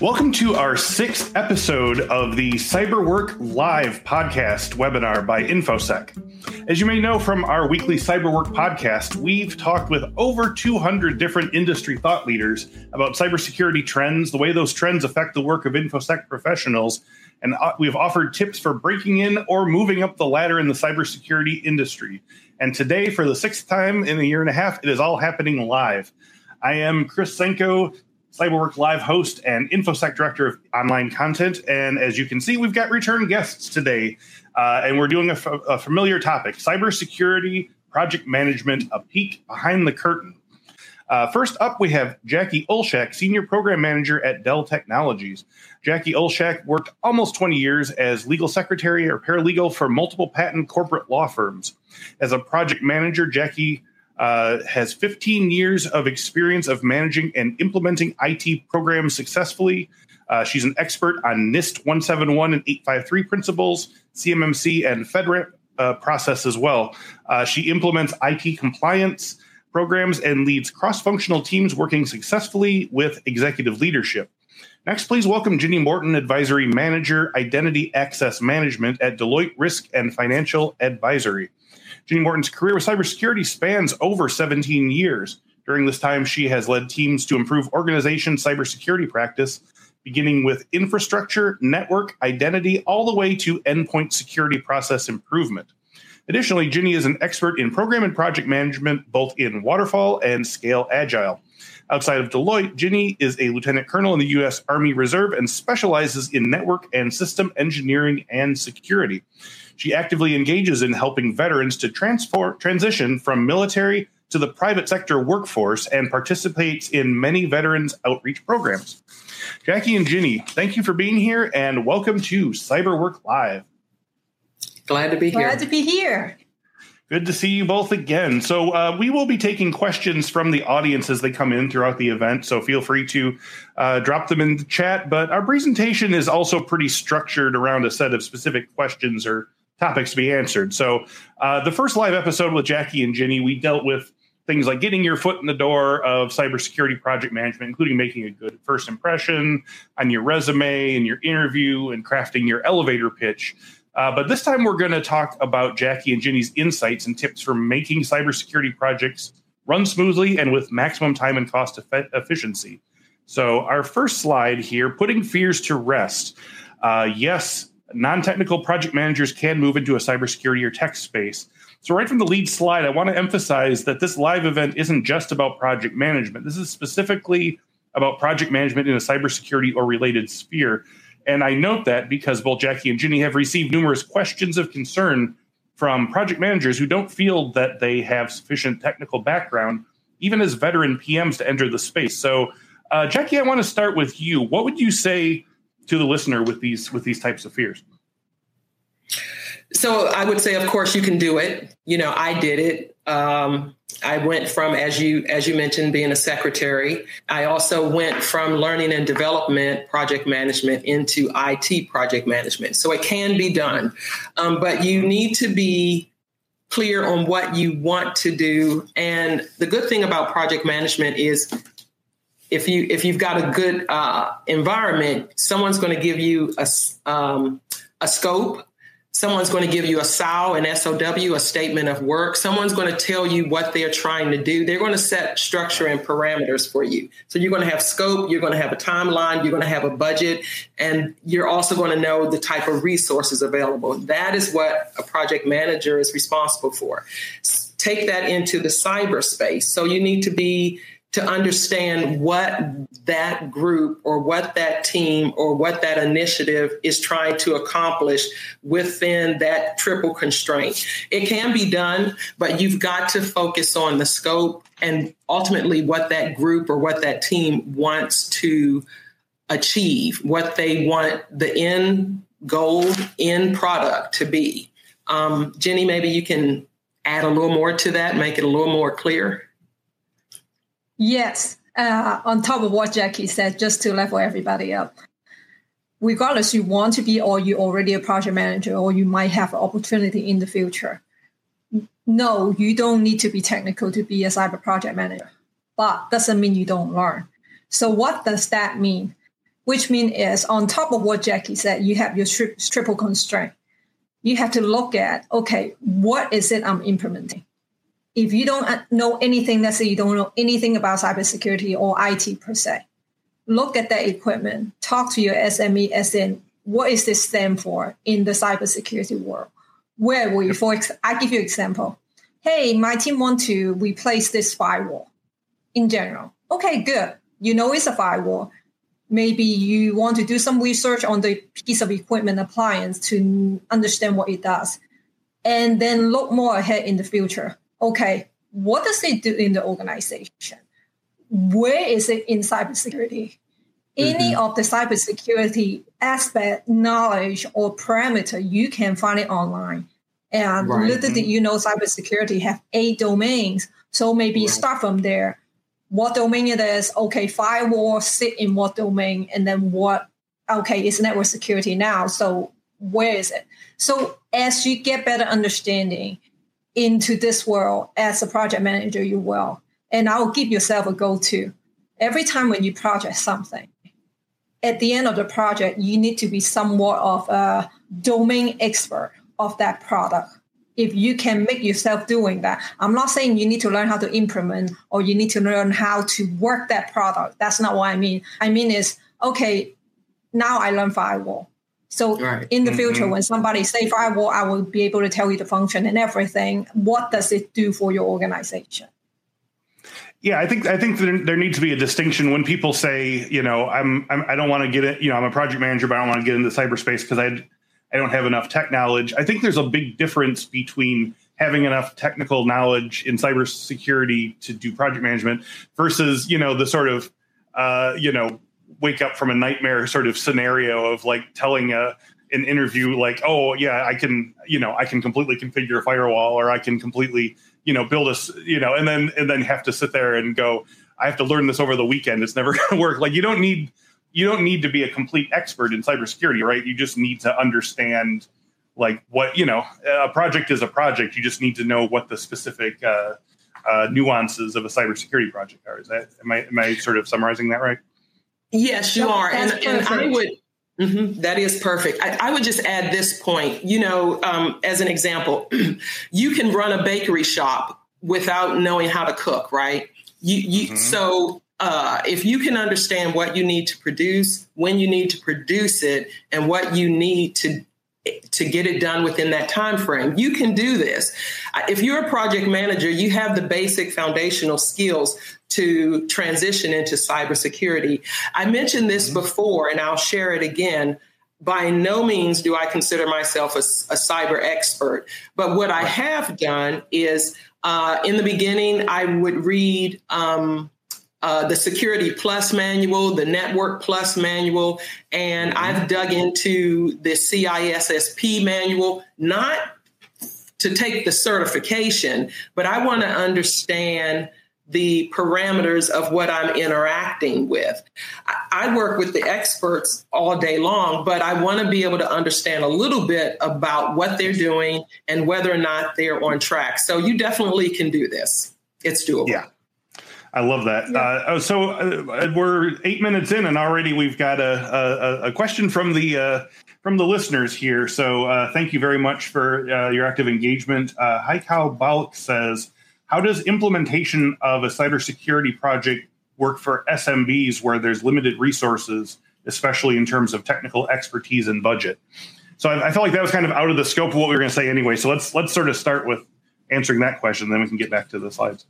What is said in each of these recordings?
Welcome to our sixth episode of the CyberWork Live podcast webinar by InfoSec. As you may know from our weekly CyberWork podcast, we've talked with over 200 different industry thought leaders about cybersecurity trends, the way those trends affect the work of InfoSec professionals, and uh, we've offered tips for breaking in or moving up the ladder in the cybersecurity industry. And today, for the sixth time in a year and a half, it is all happening live. I am Chris Sienko, CyberWork Live host and InfoSec director of online content. And as you can see, we've got return guests today. Uh, and we're doing a, f- a familiar topic cybersecurity, project management, a peek behind the curtain. Uh, first up, we have Jackie Olshak, Senior Program Manager at Dell Technologies. Jackie Olshak worked almost 20 years as legal secretary or paralegal for multiple patent corporate law firms. As a project manager, Jackie uh, has 15 years of experience of managing and implementing IT programs successfully. Uh, she's an expert on NIST 171 and 853 principles, CMMC, and FedRAMP uh, process as well. Uh, she implements IT compliance programs and leads cross functional teams working successfully with executive leadership. Next, please welcome Ginny Morton, Advisory Manager, Identity Access Management at Deloitte Risk and Financial Advisory. Ginny Morton's career with cybersecurity spans over 17 years. During this time, she has led teams to improve organization cybersecurity practice, beginning with infrastructure, network, identity, all the way to endpoint security process improvement. Additionally, Ginny is an expert in program and project management, both in waterfall and scale agile. Outside of Deloitte, Ginny is a lieutenant colonel in the U.S. Army Reserve and specializes in network and system engineering and security. She actively engages in helping veterans to transfer, transition from military to the private sector workforce and participates in many veterans outreach programs. Jackie and Ginny, thank you for being here and welcome to CyberWork Live. Glad to be here. Glad to be here. Good to see you both again. So, uh, we will be taking questions from the audience as they come in throughout the event. So, feel free to uh, drop them in the chat. But our presentation is also pretty structured around a set of specific questions or topics to be answered. So, uh, the first live episode with Jackie and Ginny, we dealt with things like getting your foot in the door of cybersecurity project management, including making a good first impression on your resume and your interview and crafting your elevator pitch. Uh, but this time, we're going to talk about Jackie and Ginny's insights and tips for making cybersecurity projects run smoothly and with maximum time and cost efficiency. So, our first slide here putting fears to rest. Uh, yes, non technical project managers can move into a cybersecurity or tech space. So, right from the lead slide, I want to emphasize that this live event isn't just about project management. This is specifically about project management in a cybersecurity or related sphere. And I note that because both Jackie and Ginny have received numerous questions of concern from project managers who don't feel that they have sufficient technical background, even as veteran PMs, to enter the space. So, uh, Jackie, I want to start with you. What would you say to the listener with these with these types of fears? So I would say, of course, you can do it. You know, I did it. Um, I went from, as you as you mentioned, being a secretary. I also went from learning and development project management into IT project management. So it can be done, um, but you need to be clear on what you want to do. And the good thing about project management is if you if you've got a good uh, environment, someone's going to give you a um, a scope. Someone's going to give you a SOW, an SOW, a statement of work. Someone's going to tell you what they're trying to do. They're going to set structure and parameters for you. So you're going to have scope, you're going to have a timeline, you're going to have a budget, and you're also going to know the type of resources available. That is what a project manager is responsible for. Take that into the cyberspace. So you need to be to understand what that group or what that team or what that initiative is trying to accomplish within that triple constraint. It can be done, but you've got to focus on the scope and ultimately what that group or what that team wants to achieve, what they want the end goal, end product to be. Um, Ginny, maybe you can add a little more to that, make it a little more clear. Yes. Uh, on top of what Jackie said, just to level everybody up, regardless you want to be or you're already a project manager or you might have an opportunity in the future. No, you don't need to be technical to be a cyber project manager, but doesn't mean you don't learn. So what does that mean? which means is on top of what Jackie said, you have your tri- triple constraint. You have to look at, okay, what is it I'm implementing? If you don't uh, know anything, let's say you don't know anything about cybersecurity or IT per se, look at that equipment, talk to your SME as in what is this stand for in the cybersecurity world? Where we, for ex- I give you example. Hey, my team want to replace this firewall in general. Okay, good. You know it's a firewall. Maybe you want to do some research on the piece of equipment appliance to understand what it does. And then look more ahead in the future. Okay, what does it do in the organization? Where is it in cybersecurity? Any mm-hmm. of the cybersecurity aspect, knowledge, or parameter, you can find it online. And right. little did you know, cybersecurity have eight domains. So maybe right. start from there. What domain it is? Okay, firewall sit in what domain, and then what? Okay, it's network security now. So where is it? So as you get better understanding into this world as a project manager, you will. And I will give yourself a goal too. Every time when you project something, at the end of the project, you need to be somewhat of a domain expert of that product. If you can make yourself doing that, I'm not saying you need to learn how to implement or you need to learn how to work that product. That's not what I mean. I mean is okay. Now I learn firewall. So right. in the future, mm-hmm. when somebody say firewall, I will be able to tell you the function and everything. What does it do for your organization? Yeah, I think I think there, there needs to be a distinction when people say, you know, I'm, I'm I don't want to get it, you know, I'm a project manager, but I don't want to get into cyberspace because I I don't have enough tech knowledge. I think there's a big difference between having enough technical knowledge in cybersecurity to do project management versus, you know, the sort of, uh, you know, wake up from a nightmare sort of scenario of like telling a an interview like, oh yeah, I can, you know, I can completely configure a firewall or I can completely you know build a you know and then and then have to sit there and go i have to learn this over the weekend. It's never going to work. Like you don't need you don't need to be a complete expert in cybersecurity right? You just need to understand like what you know a project is a project. You just need to know what the specific uh, uh, nuances of a cybersecurity project are. Is that am i am i sort of summarizing that right yes you are and, and i would Mm-hmm. That is perfect. I, I, would just add this point. You know, um, as an example, you can run a bakery shop without knowing how to cook, right? You, you mm-hmm. so uh, if you can understand what you need to produce, when you need to produce it, and what you need to to get it done within that time frame you can do this if you're a project manager you have the basic foundational skills to transition into cybersecurity. I mentioned this mm-hmm. before, and I'll share it again. By no means do I consider myself a, a cyber expert, but what I have done is uh, in the beginning, I would read um, uh, the Security Plus manual, the Network Plus manual, and mm-hmm. I've dug into the CISSP manual, not to take the certification, but I want to understand the parameters of what I'm interacting with. I work with the experts all day long, but I want to be able to understand a little bit about what they're doing and whether or not they're on track. So you definitely can do this. It's doable. Yeah. I love that. Yeah. Uh, oh, so uh, we're eight minutes in, and already we've got a, a, a question from the uh, from the listeners here. So uh, thank you very much for uh, your active engagement. Uh, Haikal Balk says, how does implementation of a cybersecurity project work for SMBs where there's limited resources, especially in terms of technical expertise and budget? So I, I felt like that was kind of out of the scope of what we were going to say anyway. So let's let's sort of start with answering that question, then we can get back to the slides.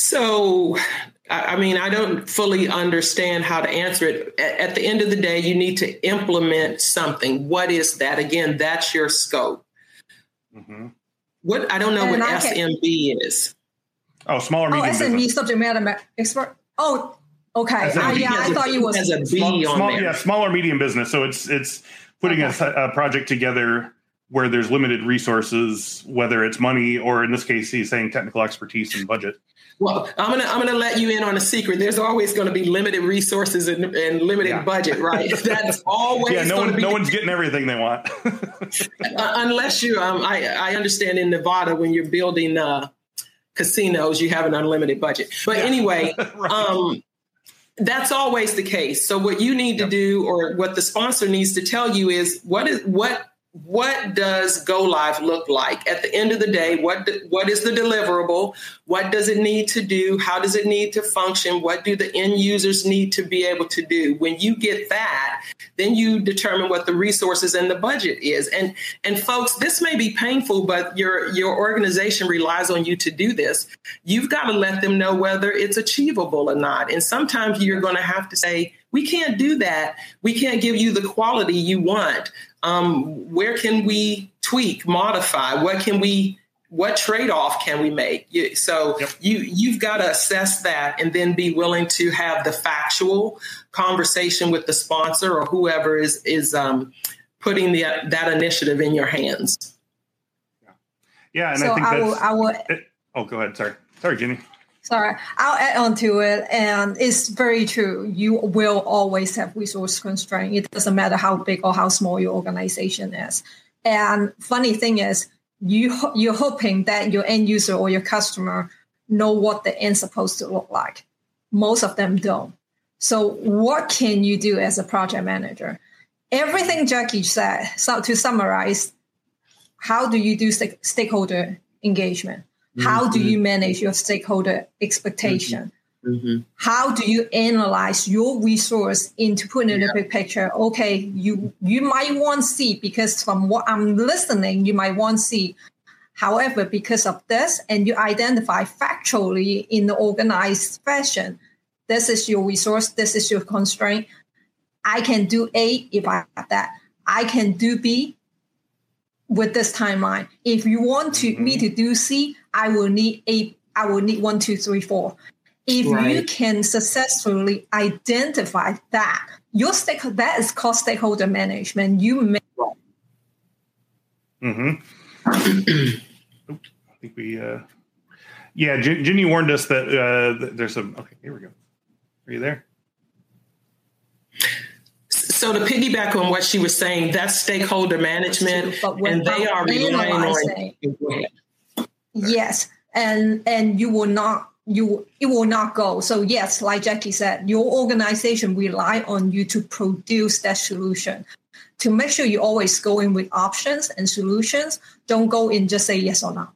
So, I mean, I don't fully understand how to answer it. At the end of the day, you need to implement something. What is that? Again, that's your scope. Mm-hmm. What I don't know and what I SMB can, is. Oh, smaller oh, medium. Oh, SMB business. subject matter expert. Oh, okay. Uh, yeah, I thought you was as a B small, on small, there. Yeah, smaller medium business. So it's it's putting okay. a, a, project together where there's limited resources, whether it's money or in this case, he's saying technical expertise and budget. Well, I'm gonna I'm gonna let you in on a secret. There's always going to be limited resources and, and limited yeah. budget, right? That's always yeah. No one, no one's getting everything they want, uh, unless you. Um, I I understand in Nevada when you're building uh, casinos, you have an unlimited budget. But yeah. anyway, right. um, that's always the case. So what you need to do or what the sponsor needs to tell you is what is what what does go live look like? At the end of the day what what is the deliverable? What does it need to do? How does it need to function? What do the end users need to be able to do? When you get that then you determine what the resources and the budget is. And and folks this may be painful but your your organization relies on you to do this. You've got to let them know whether it's achievable or not. And sometimes you're going to have to say we can't do that. We can't give you the quality you want. Um, where can we tweak, modify? What can we what trade-off can we make? So yep. you you've got to assess that and then be willing to have the factual conversation with the sponsor or whoever is is um, putting the, that initiative in your hands. Yeah, yeah and so i think I will, I will, it, oh go ahead. Sorry. Sorry Ginny Sorry, I'll add on to it. And it's very true. You will always have resource constraint. It doesn't matter how big or how small your organization is. And funny thing is, you you're hoping that your end user or your customer know what the end supposed to look like. Most of them don't. So what can you do as a project manager? Everything Jackie said. So to summarize, how do you do stakeholder engagement? How do you mm-hmm. manage your stakeholder expectation? Mm-hmm. mm-hmm. How do you analyze your resource into putting in yeah. a big picture? Okay, you you might want C because from what I'm listening, you might want C. However, because of this, and you identify factually in the organized fashion, this is your resource, this is your constraint. I can do A if I have that. I can do B with this timeline. If you want to mm-hmm. me to do C, I will need a I will need one, two, three, four. If right. you can successfully identify that, your stake that is called stakeholder management. You may Mm-hmm. I think we uh yeah, Ginny warned us that uh there's some okay, here we go. Are you there? So to piggyback on what she was saying, that's stakeholder management, and they are relying on. Yes, and and you will not you it will not go. So yes, like Jackie said, your organization rely on you to produce that solution. To make sure you always go in with options and solutions, don't go in just say yes or no.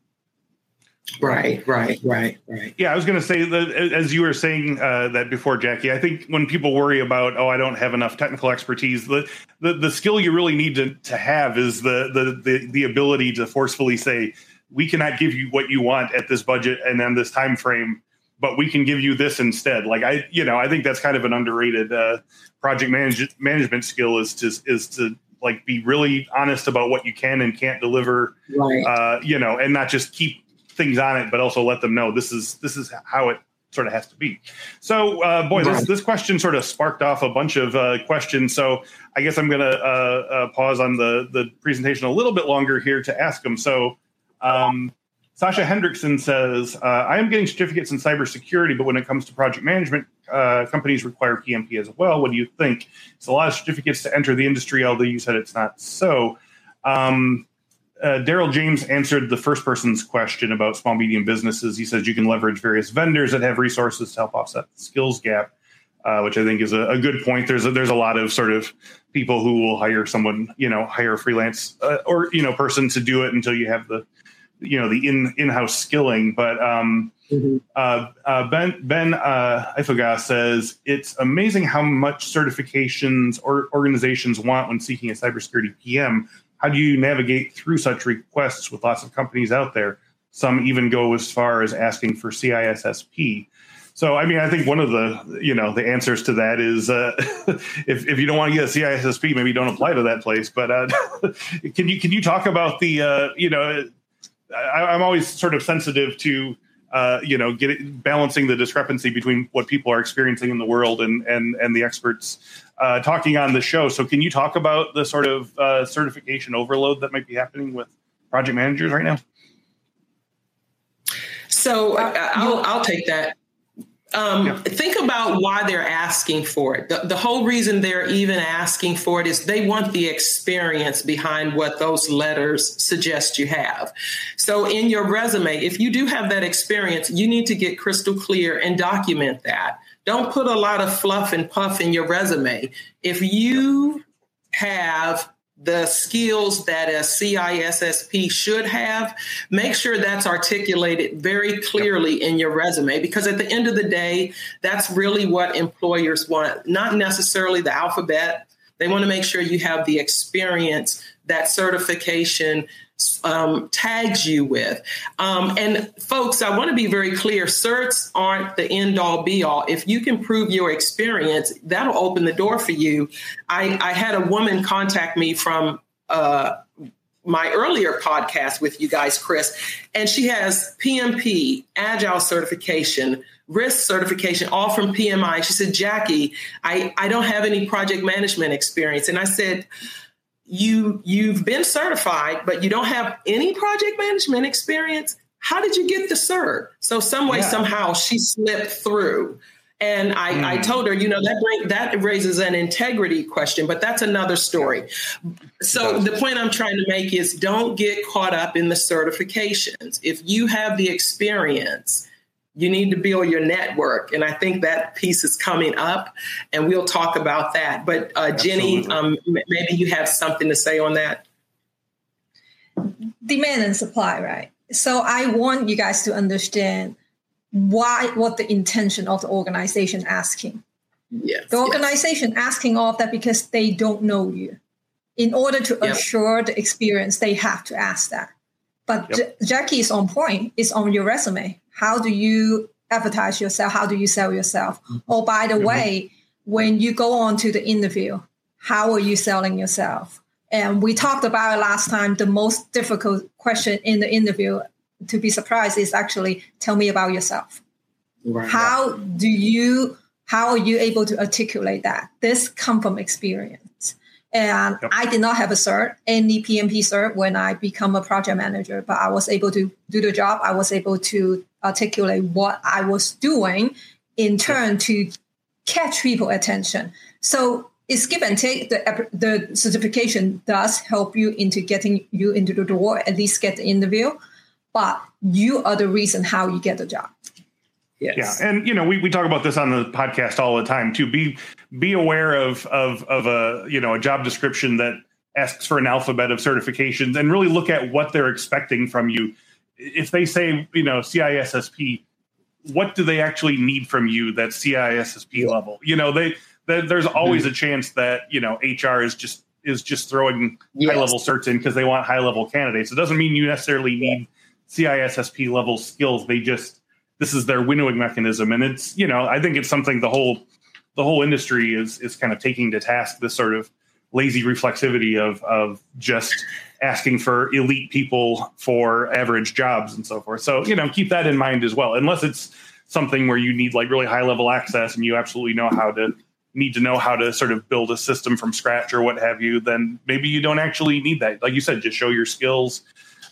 Right, right, right, right. Yeah, I was going to say that as you were saying uh, that before, Jackie. I think when people worry about, oh, I don't have enough technical expertise, the the, the skill you really need to, to have is the, the the the ability to forcefully say, we cannot give you what you want at this budget and then this time frame but we can give you this instead like i you know i think that's kind of an underrated uh, project manage- management skill is to is to like be really honest about what you can and can't deliver right. uh, you know and not just keep things on it but also let them know this is this is how it sort of has to be so uh, boy right. this, this question sort of sparked off a bunch of uh, questions so i guess i'm going to uh, uh, pause on the the presentation a little bit longer here to ask them so um, Sasha Hendrickson says, uh, I am getting certificates in cybersecurity, but when it comes to project management, uh, companies require PMP as well. What do you think? It's a lot of certificates to enter the industry, although you said it's not so. Um, uh, Daryl James answered the first person's question about small medium businesses. He says you can leverage various vendors that have resources to help offset the skills gap, uh, which I think is a, a, good point. There's a, there's a lot of sort of people who will hire someone, you know, hire a freelance uh, or you know person to do it until you have the you know the in in-house skilling but um, mm-hmm. uh, uh, ben ben uh, says it's amazing how much certifications or organizations want when seeking a cybersecurity pm how do you navigate through such requests with lots of companies out there some even go as far as asking for cissp so, I mean, I think one of the you know the answers to that is uh, if if you don't want to get a CISSP, maybe don't apply to that place. But uh, can you can you talk about the uh, you know I, am always sort of sensitive to uh, you know get balancing the discrepancy between what people are experiencing in the world and and and the experts uh, talking on the show. So can you talk about the sort of uh, certification overload that might be happening with project managers right now? So uh, I'll, I'll take that. Um, yeah. Think about why they're asking for it. The, the, whole reason they're even asking for it is they want the experience behind what those letters suggest you have. So, in your resume, if you do have that experience, you need to get crystal clear and document that. don't put a lot of fluff and puff in your resume. If you have the skills that a CISSP should have, make sure that's articulated very clearly in your resume because at the end of the day, that's really what employers want, not necessarily the alphabet. They want to make sure you have the experience, that certification, um, tags you with. Um, and folks, I want to be very clear certs aren't the end all be all. If you can prove your experience, that'll open the door for you. I, I had a woman contact me from uh, my earlier podcast with you guys, Chris, and she has PMP, Agile certification, risk certification, all from PMI. She said, Jackie, I, I don't have any project management experience. And I said, you you've been certified but you don't have any project management experience how did you get the cert so some way yeah. somehow she slipped through and I, mm. I told her, you know, that bring, that raises an integrity question, but that's another story. So the point I'm trying to make is don't get caught up in the certifications. If you have the experience, you need to build your network. And i think that piece is coming up and we'll talk about that. But uh, Ginny um, maybe you have something to say on that? Demand and supply right? So i want you guys to understand why what the intention of the organization asking. Yes, the organization yes. asking all of that because they don't know you. In order to yep. assure the experience they have to ask that. But yep. J- jackie is on point it's on your resume how do you advertise yourself? How do you sell yourself? Mm-hmm. Oh, by the mm-hmm. way, when you go on to the interview, how are you selling yourself? And we talked about it last time. The most difficult question in the interview, to be surprised, is actually tell me about yourself. Right, how do you? How are you able to articulate that? This come from experience. And yep. I did not have a cert, any PMP cert when I become a project manager, but I was able to do the job. I was able to articulate what I was doing in turn to catch people attention. So it's give and take. The, the certification does help you into getting you into the door, at least get the interview, but you are the reason how you get the job. Yes. Yeah, and you know we, we talk about this on the podcast all the time too. Be be aware of of of a you know a job description that asks for an alphabet of certifications, and really look at what they're expecting from you. If they say you know CISSP, what do they actually need from you? That CISSP level, you know they, they there's always mm-hmm. a chance that you know HR is just is just throwing yes. high level certs in because they want high level candidates. It doesn't mean you necessarily need CISSP level skills. They just this is their winnowing mechanism, and it's you know I think it's something the whole the whole industry is is kind of taking to task this sort of lazy reflexivity of of just asking for elite people for average jobs and so forth. So you know keep that in mind as well, unless it's something where you need like really high level access and you absolutely know how to need to know how to sort of build a system from scratch or what have you, then maybe you don't actually need that. Like you said, just show your skills,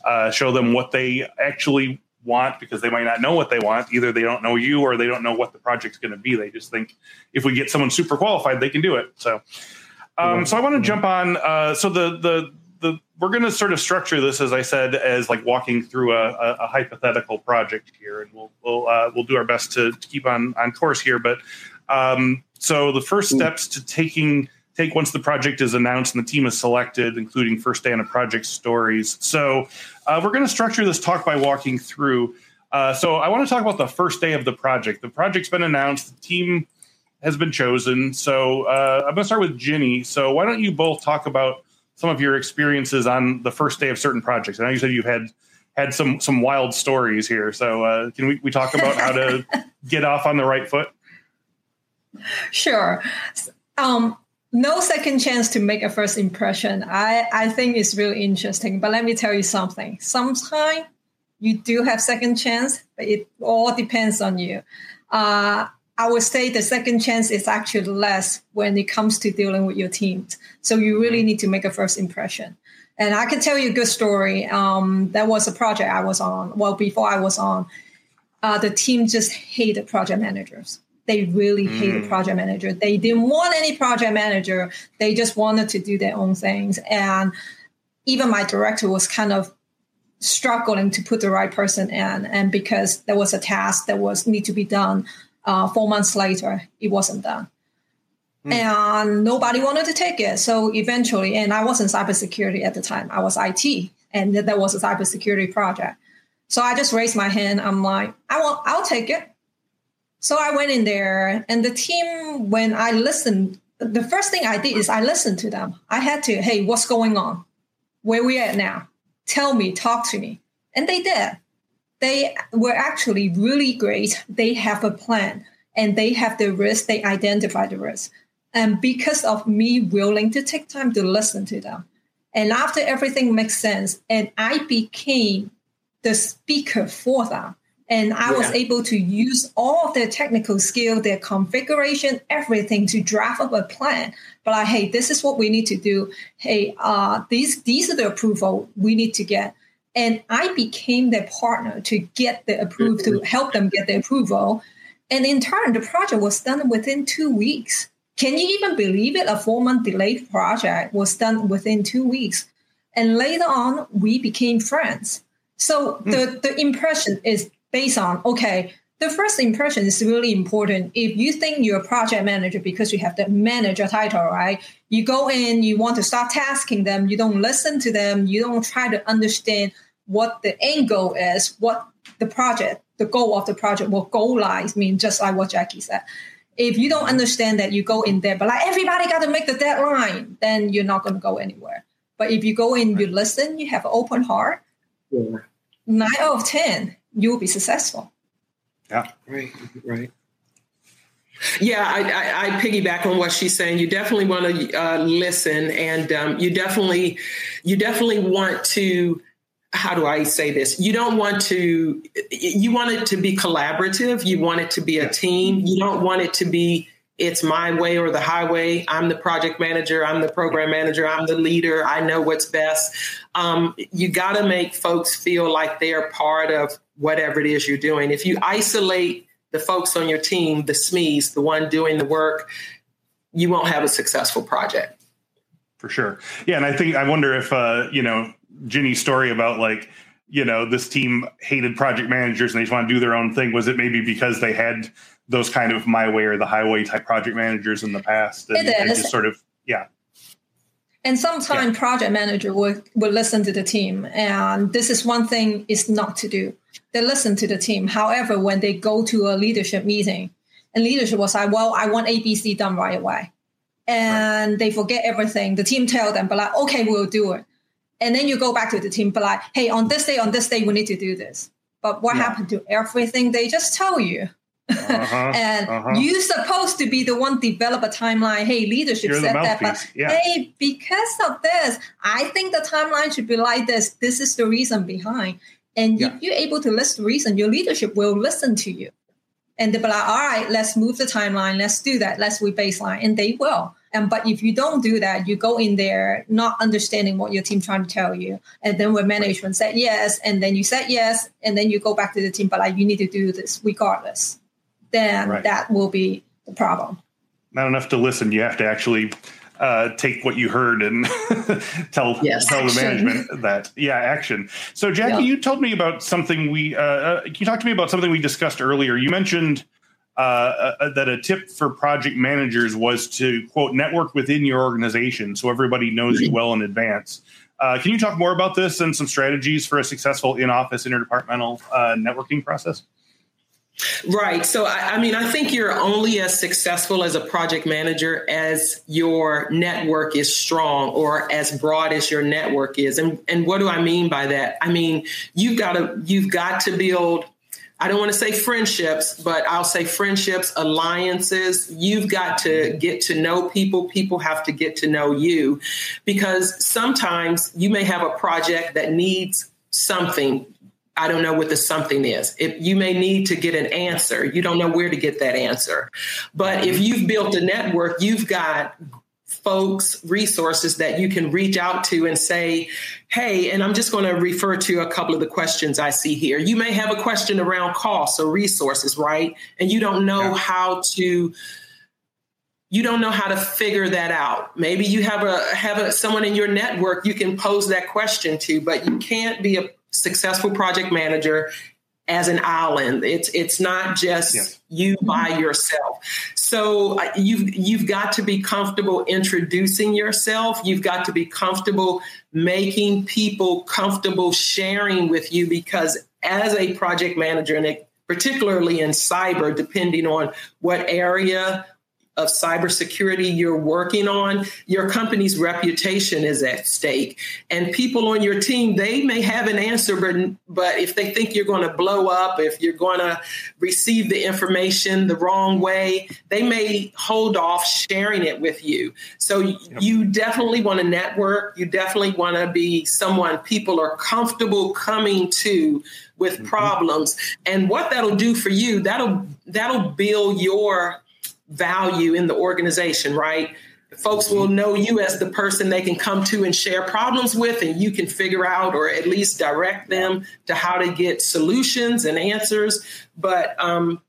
uh, show them what they actually want because they might not know what they want. Either they don't know you or they don't know what the project's going to be. They just think if we get someone super qualified, they can do it. So, um, so I want to jump on. Uh, so the the the we're going to sort of structure this, as I said, as like walking through a, a, a hypothetical project here, and we'll we'll uh, we'll do our best to, to, keep on on course here. But um, so the first steps to taking take once the project is announced and the team is selected, including first day on a project stories. So uh, we're going to structure this talk by walking through. Uh, so I want to talk about the first day of the project. The project's been announced. The team has been chosen. So uh, I'm going to start with Ginny. So why don't you both talk about some of your experiences on the first day of certain projects? I know you said you've had had some some wild stories here. So uh, can we, we talk about how to get off on the right foot? Sure. Um, no second chance to make a first impression. I, I think it's really interesting. But let me tell you something. Sometimes you do have second chance, but it all depends on you. Uh, I would say the second chance is actually less when it comes to dealing with your team. So you really need to make a first impression. And I can tell you a good story. Um, that was a project I was on. Well, before I was on, uh, the team just hated project managers they really mm. hated project manager. They didn't want any project manager. They just wanted to do their own things. And even my director was kind of struggling to put the right person in. And because there was a task that was need to be done, Uh, four months later, it wasn't done. Mm. And nobody wanted to take it. So eventually, and I wasn't cybersecurity at the time, I was IT, and that was a cybersecurity project. So I just raised my hand. I'm like, I will, I'll take it. So I went in there, and the team, when I listened, the first thing I did is I listened to them. I had to, hey, what's going on? Where we at now? Tell me, talk to me. And they did. They were actually really great. They have a plan and they have the risk, they identify the risk. And because of me willing to take time to listen to them, and after everything makes sense, and I became the speaker for them. And I yeah. was able to use all of their technical skill, their configuration, everything to draft up a plan. But like, hey, this is what we need to do. Hey, uh, these these are the approval we need to get. And I became their partner to get the approval, to help them get the approval. And in turn, the project was done within two weeks. Can you even believe it? A four month delayed project was done within two weeks. And later on, we became friends. So mm. the, the impression is based on, okay, the first impression is really important. If you think you're a project manager because you have the manager title, right? You go in, you want to start tasking them, you don't listen to them, you don't try to understand what the end goal is, what the project, the goal of the project, what goal lies mean, just like what Jackie said if you don't understand that you go in there, but like everybody got to make the deadline, then you're not going to go anywhere. But if you go in, you listen, you have an open heart, yeah. nine out of 10, you'll be successful. Yeah. Right, right. Yeah, I, I, I, piggyback on what she's saying. You definitely want to uh, listen, and um, you definitely, you definitely want to how do I say this? You don't want to, you want it to be collaborative. You want it to be a team. You don't want it to be, it's my way or the highway. I'm the project manager. I'm the program manager. I'm the leader. I know what's best. Um, you got to make folks feel like they're part of whatever it is you're doing. If you isolate the folks on your team, the SMEs, the one doing the work, you won't have a successful project. For sure. Yeah. And I think, I wonder if, uh, you know, Ginny's story about like you know this team hated project managers and they just want to do their own thing was it maybe because they had those kind of my way or the highway type project managers in the past and, it is. just sort of yeah and sometimes yeah. project manager would, would listen to the team and this is one thing is not to do they listen to the team however when they go to a leadership meeting and leadership was like well i want abc done right away and right. they forget everything the team tell them but like okay we'll do it and then you go back to the team, but like, hey, on this day, on this day, we need to do this. But what yeah. happened to everything they just tell you? Uh-huh, and uh-huh. you're supposed to be the one develop a timeline. Hey, leadership you're said that, but yeah. hey, because of this, I think the timeline should be like this. This is the reason behind. And yeah. if you're able to list the reason, your leadership will listen to you. And they'll be like, all right, let's move the timeline. Let's do that. Let's re-baseline. And they will. And but if you don't do that, you go in there not understanding what your team trying to tell you, and then when management said yes, and then you said yes, and then you go back to the team, but like you need to do this regardless, then right. that will be the problem. Not enough to listen; you have to actually uh, take what you heard and tell yes, tell the management that yeah action. So Jackie, yeah. you told me about something we uh, uh, you talked to me about something we discussed earlier. You mentioned uh, uh, that a tip for project managers was to quote network within your organization so everybody knows you well in advance. Uh, can you talk more about this and some strategies for a successful in-office interdepartmental uh, networking process? Right. So, I, I, mean, I think you're only as successful as a project manager as your network is strong or as broad as your network is. And, and what do I mean by that? I mean, you've got to, you've got to build I don't want to say friendships, but I'll say friendships, alliances. You've got to get to know people. People have to get to know you because sometimes you may have a project that needs something. I don't know what the something is. If you may need to get an answer, you don't know where to get that answer. But if mm-hmm. you've built a network, you've got folks, resources that you can reach out to and say, hey, and I'm just going to refer to a couple of the questions I see here. You may have a question around costs or resources, right? And you don't know yeah. how to you don't know how to figure that out. Maybe you have a have a, someone in your network you can pose that question to, but you can't be a successful project manager as an island. It's it's not just yes. you by yourself. So uh, you've you've got to be comfortable introducing yourself. You've got to be comfortable making people comfortable sharing with you because as a project manager and particularly in cyber, depending on what area of cybersecurity you're working on, your company's reputation is at stake. And people on your team, they may have an answer, but, but if they think you're going to blow up, if you're going to receive the information the wrong way, they may hold off sharing it with you. So yep. you definitely want to network. You definitely want to be someone people are comfortable coming to with mm-hmm. problems. And what that'll do for you, that'll that'll build your value in the organization, right? Folks will know you as the person they can come to and share problems with, and you can figure out or at least direct them to how to get solutions and answers. But um,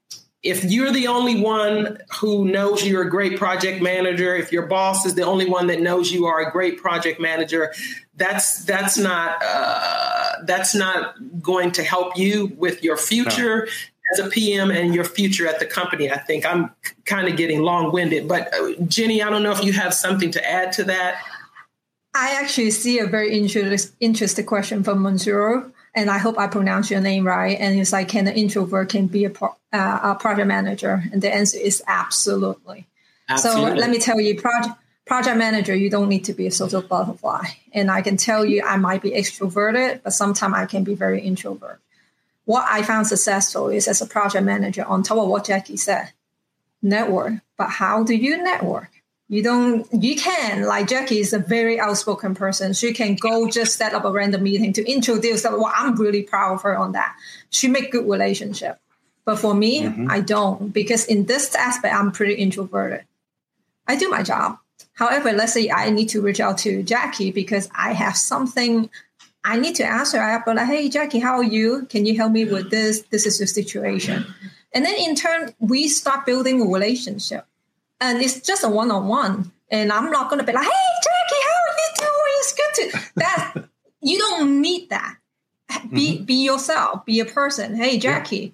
if you're the only one who knows you're a great project manager, if your boss is the only one that knows you are a great project manager, that's that's not uh, that's not going to help you with your future. As a PM and your future at the company. I think I'm kind of getting long winded, but uh, Ginny, I don't know if you have something to add to that. I actually see a very interest, interesting question from Monsieur, and I hope I pronounce your name right. And it's like, can an introvert can be a, pro, uh, a project manager? And the answer is absolutely. absolutely. So let me tell you, project project manager, you don't need to be a social butterfly. And I can tell you, I might be extroverted, but sometimes I can be very introvert what I found successful is as a project manager, on top of what Jackie said, network. But how do you network? You don't, you can, like Jackie is a very outspoken person. She can go just set up a random meeting to introduce them. Well, I'm really proud of her on that. She make good relationship. But for me, mm-hmm. I don't because in this aspect, I'm pretty introverted. I do my job. However, let's say I need to reach out to Jackie because I have something I need to ask her. I go like, "Hey, Jackie, how are you? Can you help me with this? This is the situation." And then in turn, we start building a relationship, and it's just a one-on-one. And I'm not going to be like, "Hey, Jackie, how are you doing? It's good to." That you don't need that. Be mm-hmm. be yourself. Be a person. Hey, Jackie,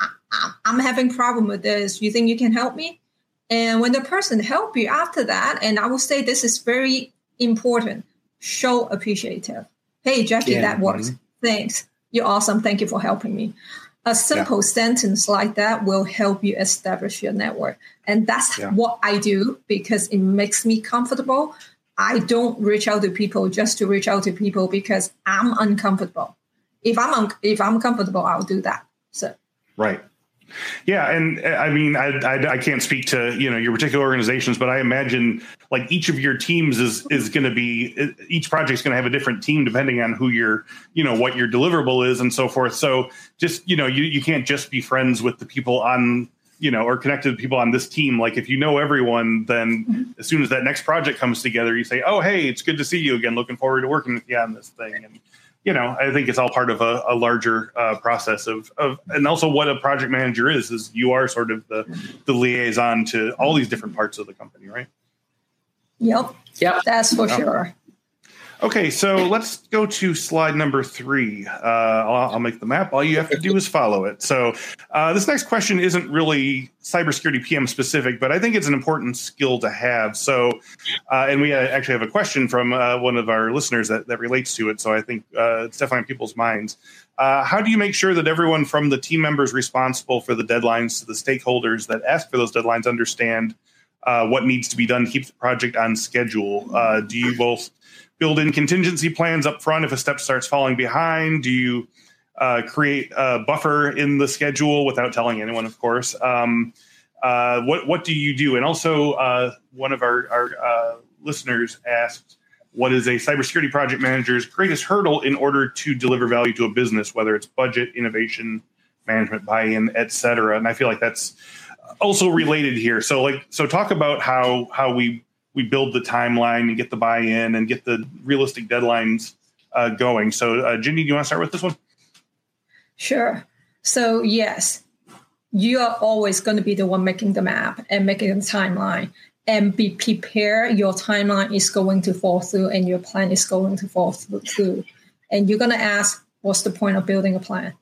yeah. I, I'm having problem with this. You think you can help me? And when the person help you after that, and I will say this is very important. Show appreciative Hey, Jackie, yeah. that works. Mm-hmm. Thanks. You're awesome. Thank you for helping me. A simple yeah. sentence like that will help you establish your network. And that's yeah. what I do because it makes me comfortable. I don't reach out to people just to reach out to people because I'm uncomfortable. If I'm un- if I'm comfortable, I'll do that. So right. Yeah, and uh, I mean, I, I, I can't speak to you know your particular organizations, but I imagine like each of your teams is is going to be each project's going to have a different team depending on who your you know what your deliverable is and so forth. So just you know you you can't just be friends with the people on you know or connected to people on this team. Like if you know everyone, then mm-hmm. as soon as that next project comes together, you say, oh hey, it's good to see you again. Looking forward to working with you on this thing and you know, I think it's all part of a, a larger uh, process of, of, and also what a project manager is, is you are sort of the, the liaison to all these different parts of the company, right? Yep. Yep. That's for sure. Okay, so let's go to slide number three. Uh, I'll, I'll, make the map. All you have to do is follow it. So, uh, this next question isn't really cybersecurity PM specific, but I think it's an important skill to have. So, uh, and we uh, actually have a question from uh, one of our listeners that, that relates to it. So, I think uh, it's definitely on people's minds. how do you make sure that everyone from the team members responsible for the deadlines to the stakeholders that ask for those deadlines understand what needs to be done to keep the project on schedule? do you both build in contingency plans up front if a step starts falling behind? Do you uh, create a buffer in the schedule without telling anyone, of course? Um, uh, what what do you do? And also, uh, one of our, our uh, listeners asked, "What is a cybersecurity project manager's greatest hurdle in order to deliver value to a business, whether it's budget, innovation, management buy-in, etc.?" And I feel like that's also related here. So, like, so talk about how how we we build the timeline and get the buy-in and get the realistic deadlines uh, going. So, uh, Ginny, do you want to start with this one? Sure. So, yes, you are always going to be the one making the map and making the timeline. And be prepared. Your timeline is going to fall through, and your plan is going to fall through. Too. And you're going to ask, "What's the point of building a plan?"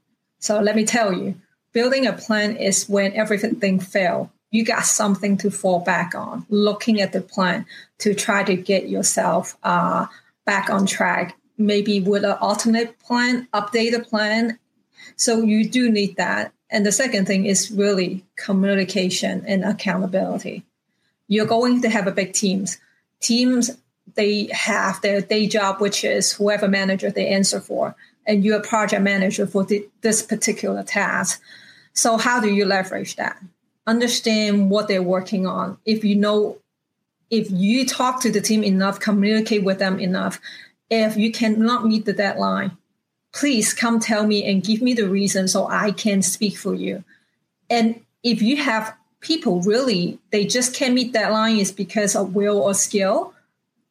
So let me tell you, building a plan is when everything fails. You got something to fall back on. Looking at the plan to try to get yourself uh, back on track, maybe with an alternate plan, update a plan. So you do need that. And the second thing is really communication and accountability. You're going to have a big teams. Teams they have their day job, which is whoever manager they answer for, and you're a project manager for the, this particular task. So how do you leverage that? Understand what they're working on. If you know, if you talk to the team enough, communicate with them enough, if you cannot meet the deadline, please come tell me and give me the reason so I can speak for you. And if you have people really, they just can't meet deadline is because of will or skill,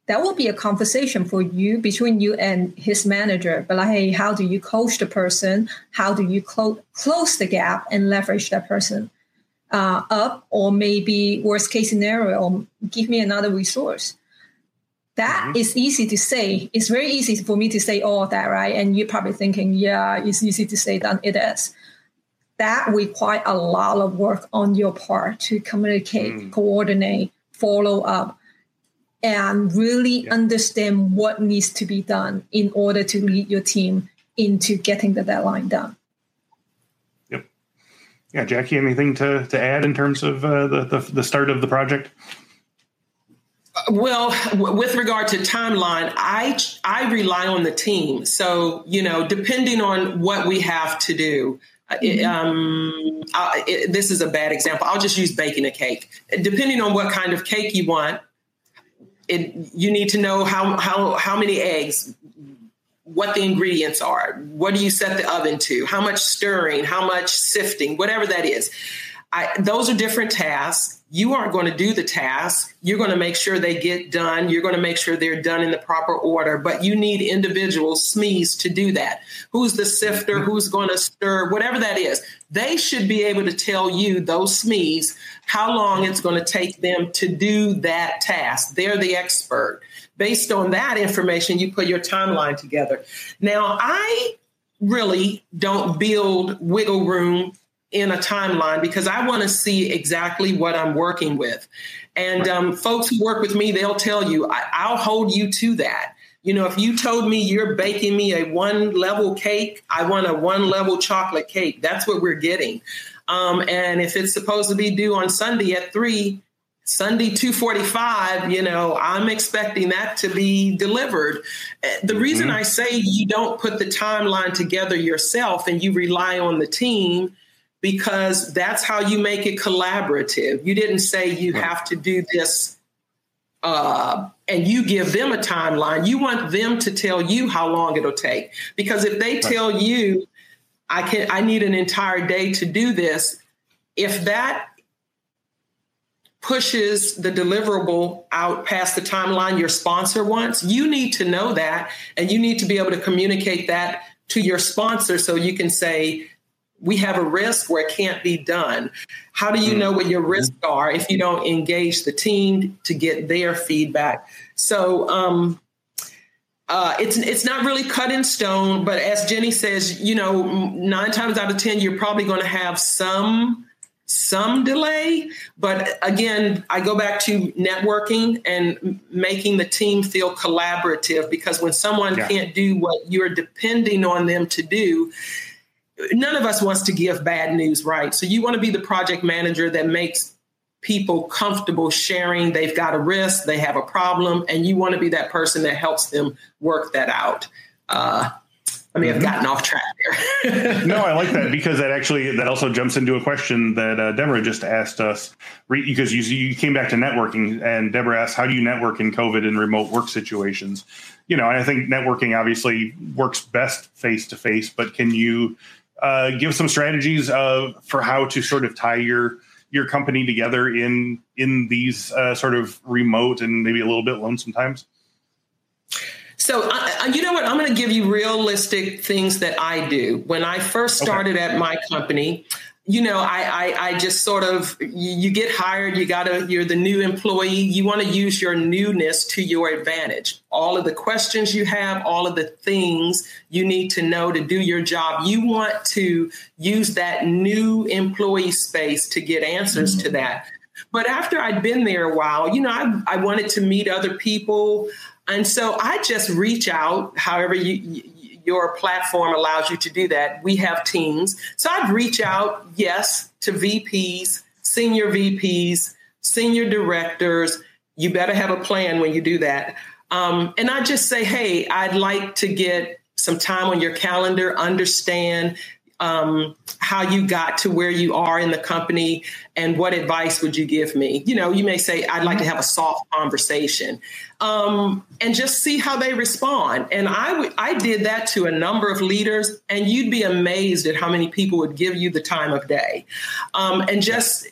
that will be a conversation for you between you and his manager. But like, hey, how do you coach the person? How do you clo- close the gap and leverage that person uh, up? Or maybe worst case scenario, or give me another resource. That mm-hmm. is easy to say. It's very easy for me to say all that, right? And you're probably thinking, yeah, it's easy to say that it is. That require a lot of work on your part to communicate, mm. coordinate, follow up and really yeah. understand what needs to be done in order to lead your team into getting the deadline done. Yep. Yeah, Jackie, anything to, to add in terms of uh, the, the, the start of the project? Well, w- with regard to timeline, I I rely on the team. So you know, depending on what we have to do, uh, mm-hmm. it, um, I, it, this is a bad example. I'll just use baking a cake. Depending on what kind of cake you want, it, you need to know how, how, how many eggs, what the ingredients are, what do you set the oven to, how much stirring, how much sifting, whatever that is. I, those are different tasks. You aren't going to do the tasks. You're going to make sure they get done. You're going to make sure they're done in the proper order. But you need individual SMEs to do that. Who's the sifter? Who's going to stir? Whatever that is. They should be able to tell you, those SMEs, how long it's going to take them to do that task. They're the expert. Based on that information, you put your timeline together. Now, I really don't build wiggle room in a timeline because I want to see exactly what I'm working with. And um, folks who work with me, they'll tell you, I, will hold you to that. You know, if you told me you're baking me a one level cake, I want a one level chocolate cake. That's what we're getting. Um, and if it's supposed to be due on Sunday at three, Sunday 245, you know, I'm expecting that to be delivered. Eh, the reason mm-hmm. I say you don't put the timeline together yourself and you rely on the team because that's how you make it collaborative. You didn't say you have to do this uh, and you give them a timeline. You want them to tell you how long it'll take. Because if they tell you I can I need an entire day to do this. If that pushes the deliverable out past the timeline your sponsor wants, you need to know that and you need to be able to communicate that to your sponsor so you can say we have a risk where it can't be done. How do you know what your risks are if you don't engage the team to get their feedback? So um, uh, it's it's not really cut in stone, but as Ginny says, you know, nine times out of ten, you're probably going to have some some delay. But again, I go back to networking and making the team feel collaborative because when someone yeah. can't do what you're depending on them to do, none of us wants to give bad news, right? So you want to be the project manager that makes people comfortable sharing they've got a risk, they have a problem, and you want to be that person that helps them work that out. Uh, I may have mm-hmm. gotten off track there. no, I like that because that actually that also jumps into a question that uh, Deborah just asked us because you you came back to networking and Deborah asked how do you network in COVID and remote work situations. You know, I think networking obviously works best face to face, but can you uh, give some strategies uh, for how to sort of tie your your company together in in these uh, sort of remote and maybe a little bit lonesome times? So, uh, you know what? I'm going to give you realistic things that I do. When I first started okay. at my company, you know, I, I, I just sort of you, you get hired, you gotta you're the new employee, you want to use your newness to your advantage. All of the questions you have, all of the things you need to know to do your job, you want to use that new employee space to get answers mm-hmm. to that. But after I'd been there a while, you know, I, I wanted to meet other people. And so I just reach out, however you, your platform allows you to do that. We have teams. So I'd reach out, yes, to VPs, senior VPs, senior directors. You better have a plan when you do that. Um, and I just say, hey, I'd like to get some time on your calendar, understand um, how you got to where you are in the company and what advice would you give me? You know you may say i'd like to have a soft conversation um, and just see how they respond. And I, w- I did that to a number of leaders and you'd be amazed at how many people would give you the time of day um, and just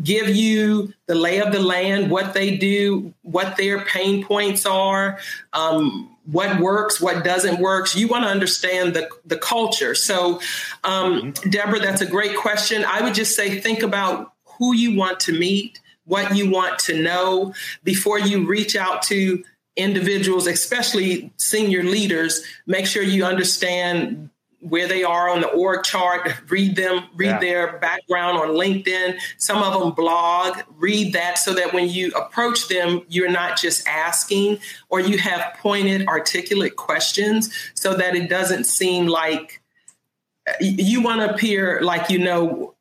give you the lay of the land what they do what their pain points are um, what works, what doesn't work. You want to understand the, the culture. So, um, mm-hmm. Deborah, that's a great question. I would just say think about who you want to meet, what you want to know before you reach out to individuals, especially senior leaders. Make sure you understand where they are on the org chart, read them, read yeah. their background on LinkedIn. Some of them blog, read that so that when you approach them, you're not just asking or you have pointed, articulate questions so that it doesn't seem like you want to appear like you know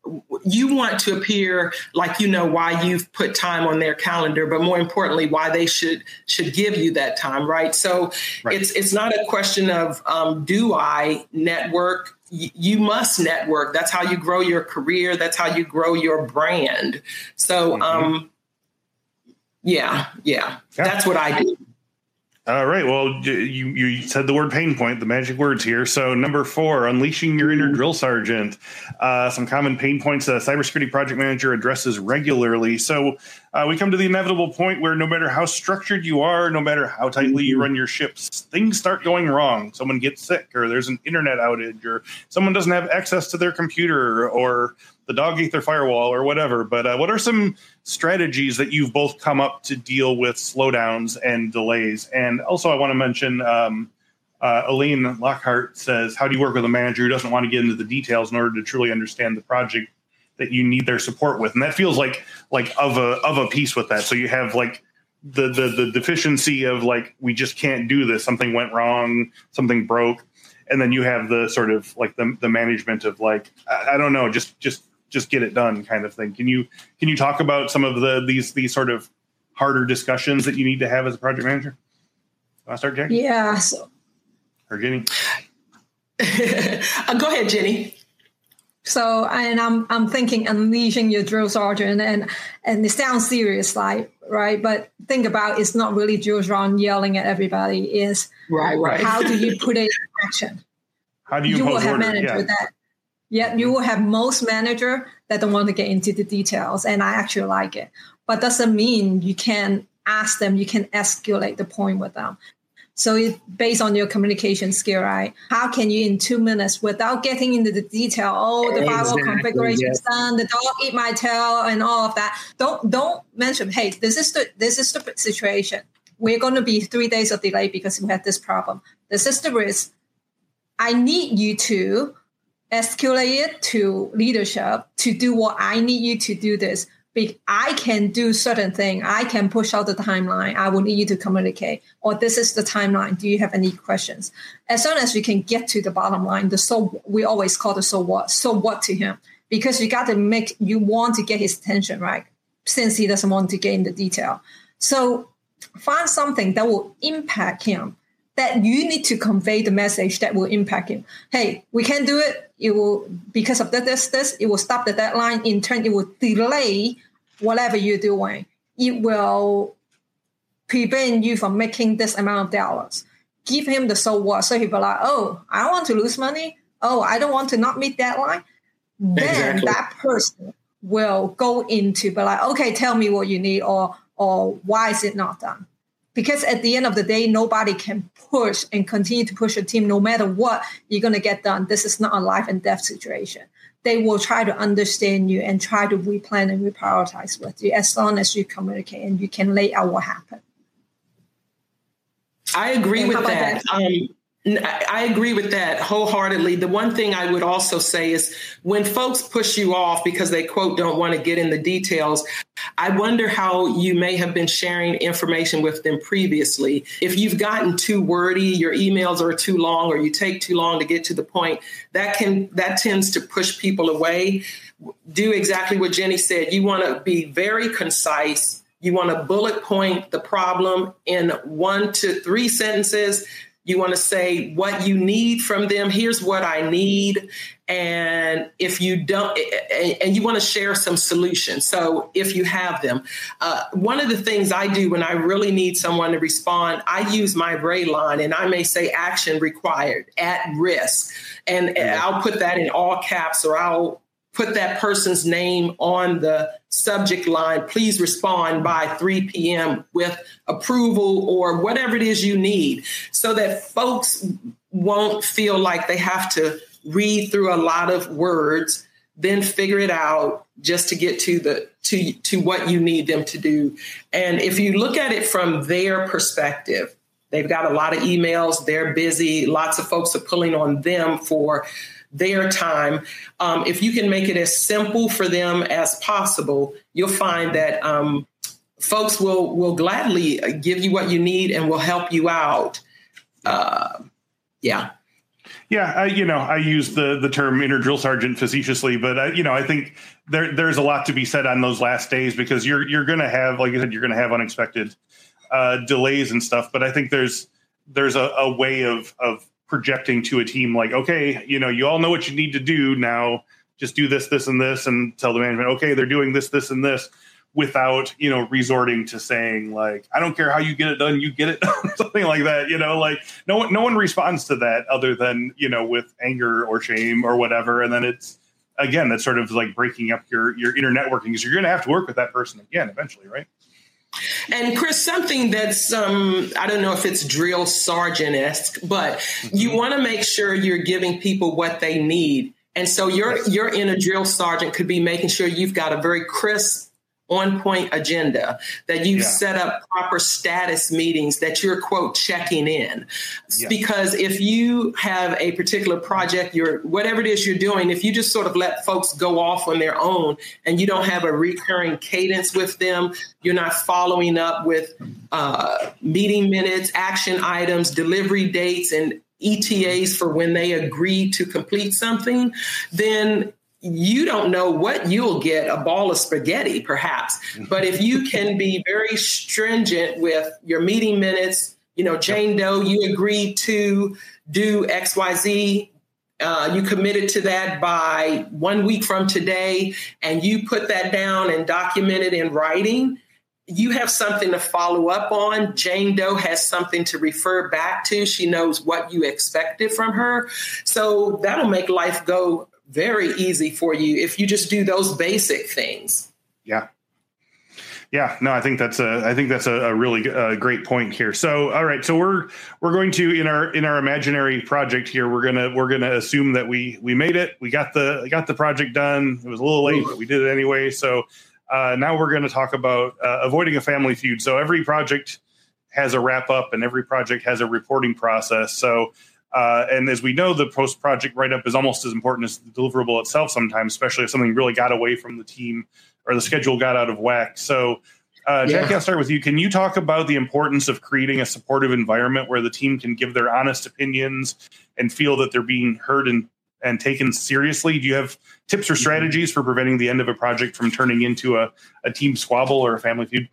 you want to appear like you know why you've put time on their calendar but more importantly why they should should give you that time right? So right. it's it's not a question of um, do i network? You must network. That's how you grow your career. That's how you grow your brand. So mm-hmm. um yeah, yeah. Yeah. That's what i do all right. Well, you you said the word pain point, the magic words here. So number four, unleashing your inner drill sergeant. Uh, some common pain points that a cybersecurity project manager addresses regularly. So uh, we come to the inevitable point where no matter how structured you are, no matter how tightly you mm-hmm. run your ships, things start going wrong. Someone gets sick, or there's an internet outage, or someone doesn't have access to their computer, or the dog ate their firewall, or whatever. But uh, what are some strategies that you've both come up to deal with slowdowns and delays? And also, I want to mention. Um, uh, Elaine Lockhart says, "How do you work with a manager who doesn't want to get into the details in order to truly understand the project that you need their support with, and that feels like like of a of a piece with that. So you have like the the the deficiency of like we just can't do this. Something went wrong. Something broke, and then you have the sort of like the the management of like I, I don't know, just just just get it done kind of thing. Can you can you talk about some of the these these sort of harder discussions that you need to have as a project manager? i start, Jackie? Yeah. So. Or Ginny? uh, go ahead, Ginny. So, and I'm I'm thinking unleashing your drill sergeant, and and it sounds serious, like right, but think about it's not really drill sergeant yelling at everybody. Is right, right. How do you put it in action? How do you? You will have order? manager yeah. that. Yeah, you will have most manager that don't want to get into the details, and I actually like it. But doesn't mean you can ask them, you can escalate the point with them. So it's based on your communication skill, right? How can you in two minutes without getting into the detail, oh, the firewall configuration yes. done, the dog eat my tail and all of that. Don't don't mention, hey, this is the this is the situation. We're going to be three days of delay because we had this problem. This is the risk. I need you to escalate it to leadership to do what I need you to do this I can do certain thing. I can push out the timeline. I will need you to communicate. Or this is the timeline. Do you have any questions? As soon as we can get to the bottom line, the so we always call the so what. So what to him? Because you got to make you want to get his attention, right? Since he doesn't want to get in the detail. So find something that will impact him. That you need to convey the message that will impact him. Hey, we can do it. It will because of this this it will stop the deadline. In turn it will delay whatever you're doing. It will prevent you from making this amount of dollars. Give him the so what. So he'll be like oh i want to lose money. Oh i don't want to not meet deadline. Then exactly. that person will go into be like okay tell me what you need or or why is it not done because at the end of the day, nobody can push and continue to push a team no matter what you're going to get done. This is not a life and death situation. They will try to understand you and try to replan and reprioritize with you as long as you communicate and you can lay out what happened. I agree with that. that? Um, I agree with that wholeheartedly. The one thing I would also say is when folks push you off because they quote don't want to get in the details, I wonder how you may have been sharing information with them previously. If you've gotten too wordy, your emails are too long or you take too long to get to the point, that can that tends to push people away. Do exactly what Ginny said. You want to be very concise. You want to bullet point the problem in one to three sentences you want to say what you need from them. Here's what I need. And if you don't, and you want to share some solutions. So if you have them, uh, one of the things I do when I really need someone to respond, I use my Re line and I may say action required at risk. And I'll put that in all caps or I'll put that person's name on the subject line. Please respond by 3 p.m. with approval or whatever it is you need so that folks won't feel like they have to read through a lot of words then figure it out just to get to the to to what you need them to do and if you look at it from their perspective they've got a lot of emails they're busy lots of folks are pulling on them for their time. Um, if you can make it as simple for them as possible, you'll find that um, folks will will gladly give you what you need and will help you out. Uh, yeah. Yeah, I, you know, I use the the term inner drill sergeant facetiously, but I, you know, I think there there's a lot to be said on those last days because you're you're going to have, like I said, you're going to have unexpected uh, delays and stuff. But I think there's there's a, a way of of projecting to a team like, okay, you know, you all know what you need to do now. Just do this, this, and this, and tell the management, okay, they're doing this, this, and this, without you know resorting to saying like, I don't care how you get it done, you get it done, something like that. You know, like no one, no one responds to that other than you know with anger or shame or whatever, and then it's again that's sort of like breaking up your your inner networking because you're going to have to work with that person again eventually, right? And Chris, something that's um, I don't know if it's drill sergeant esque, but mm-hmm. you want to make sure you're giving people what they need. And so your your inner drill sergeant could be making sure you've got a very crisp on point agenda, that you've yeah. set up proper status meetings, that you're, quote, checking in. Yeah. Because if you have a particular project, you're, whatever it is you're doing, if you just sort of let folks go off on their own and you don't have a recurring cadence with them, you're not following up with uh, meeting minutes, action items, delivery dates, and ETAs for when they agree to complete something, then you don't know what you'll get a ball of spaghetti, perhaps. But if you can be very stringent with your meeting minutes, you know, Jane Doe, you agreed to do XYZ. Uh, you committed to that by one week from today, and you put that down and document it in writing. You have something to follow up on. Jane Doe has something to refer back to. She knows what you expected from her. So that'll make life go very easy for you if you just do those basic things. Yeah. Yeah, no, I think that's a I think that's a, a really uh, great point here. So, all right, so we're we're going to in our in our imaginary project here, we're gonna we're gonna assume that we we made it, we got the got the project done. It was a little late, but we did it anyway. So uh, now we're going to talk about uh, avoiding a family feud. So every project has a wrap up, and every project has a reporting process. So uh, and as we know, the post project write up is almost as important as the deliverable itself sometimes, especially if something really got away from the team or the schedule got out of whack. So, uh, yeah. Jackie, I'll start with you. Can you talk about the importance of creating a supportive environment where the team can give their honest opinions and feel that they're being heard and, and taken seriously? Do you have tips or mm-hmm. strategies for preventing the end of a project from turning into a, a team squabble or a family feud?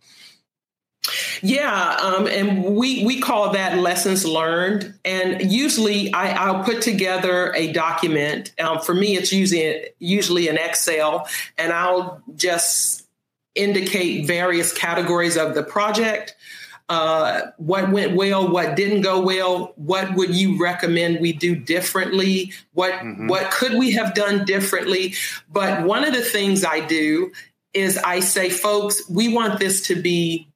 Yeah, um, and we we call that lessons learned. And usually, I, will put together a document. Um, for me, it's usually usually an Excel, and I'll just indicate various categories of the project. Uh, what went well, what didn't go well, what would you recommend we do differently? What mm-hmm. what could we have done differently? But one of the things I do is I say, folks, we want this to be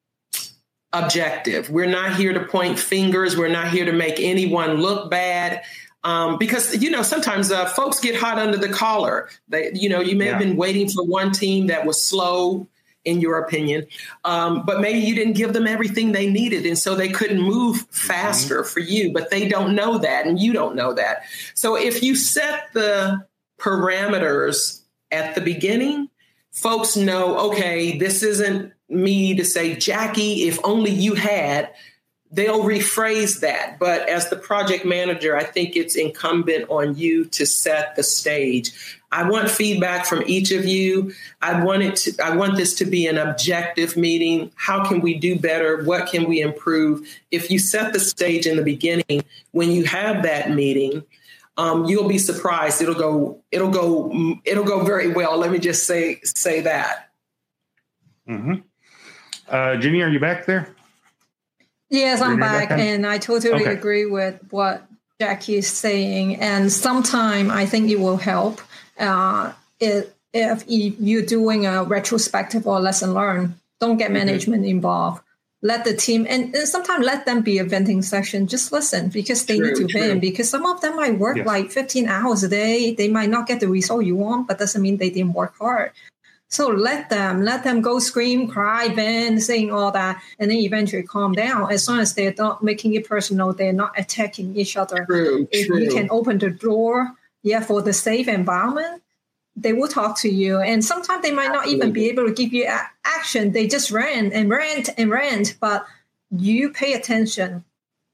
objective. We're not here to point fingers. We're not here to make anyone look bad. Um, because you know sometimes uh, folks get hot under the collar. They, you know, you may yeah. have been waiting for one team that was slow, in your opinion, um, but maybe you didn't give them everything they needed, and so they couldn't move mm-hmm. faster mm-hmm. for you. But they don't know that, and you don't know that. So if you set the parameters at the beginning, folks know, okay, this isn't me to say, Jackie, if only you had, they'll rephrase that. But as the project manager, I think it's incumbent on you to set the stage. I want feedback from each of you. I want it to, I want this to be an objective meeting. How can we do better? What can we improve? If you set the stage in the beginning, when you have that meeting, um, you'll be surprised. It'll go. It'll go. It'll go very well. Let me just say say that. Mm-hmm. Uh, Ginny, are you back there? Yes, I'm back, back and I totally okay. agree with what Jackie is saying. And sometime I think it will help uh, if, if you're doing a retrospective or lesson learned. Don't get management mm-hmm. involved. Let the team and, and sometimes let them be a venting session. Just listen because they true, need to true. vent. Because some of them might work yes. like 15 hours a day. They might not get the result you want, but doesn't mean they didn't work hard. So let them, let them go scream, cry, vent, sing, all that, and then eventually calm down. As long as they're not making it personal, they're not attacking each other. True, if true. you can open the door, yeah, for the safe environment, they will talk to you. And sometimes they might not even be able to give you a- action. They just rant and rant and rant, but you pay attention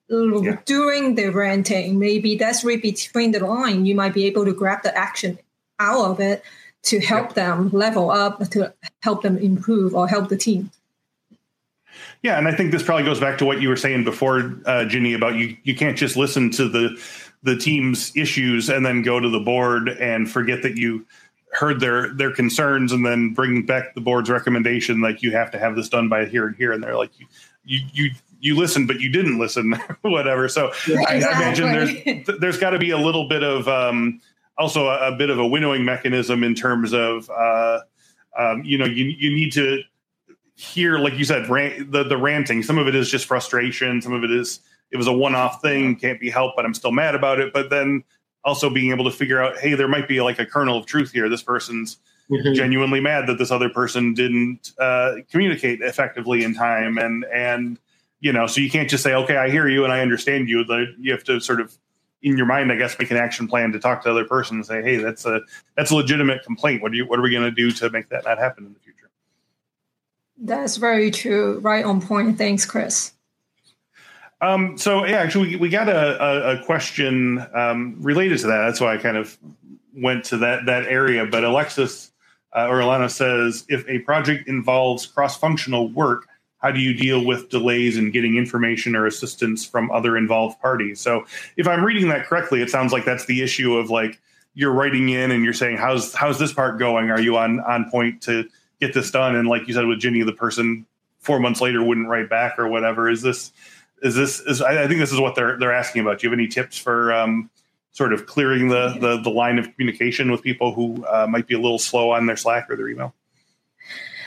yeah. during the ranting. Maybe that's right between the line. You might be able to grab the action out of it to help them level up, to help them improve or help the team. Yeah, and I think this probably goes back to what you were saying before, uh, Ginny, about you. You can't just listen to the the team's issues and then go to the board and forget that you heard their their concerns and then bring back the board's recommendation. Like you have to have this done by here and here, and they're like you you you you listened, but you didn't listen, whatever. So yeah, I, exactly. I, imagine there's there's got to be a little bit of um, also a, a, bit of a winnowing mechanism in terms of uh, um, you know you you need to hear like you said rant, the the ranting. Some of it is just frustration. Some of it is it was a one off thing, can't be helped, but I'm still mad about it. But then also being able to figure out, hey, there might be like a kernel of truth here. This person's mm-hmm. genuinely mad that this other person didn't uh, communicate effectively in time, and and you know, so you can't just say, okay, I hear you and I understand you. You have to sort of in your mind, I guess, make an action plan to talk to the other person and say, "Hey, that's a that's a legitimate complaint. What do you what are we going to do to make that not happen in the future?" That's very true. Right on point. Thanks, Chris. Um, so yeah, actually, we, we got a, a, a question um, related to that. That's why I kind of went to that that area. But Alexis uh, or Alana says, if a project involves cross functional work, how do you deal with delays in getting information or assistance from other involved parties? So if i'm reading that correctly it sounds like that's the issue of like you're writing in and you're saying how's how's this part going? Are you on on point to get this done? And like you said with ginny the person four months later wouldn't write back or whatever. Is this is this is i, think this is what they're they're asking about. Do you have any tips for um, sort of clearing the, the the line of communication with people who uh, might be a little slow on their slack or their email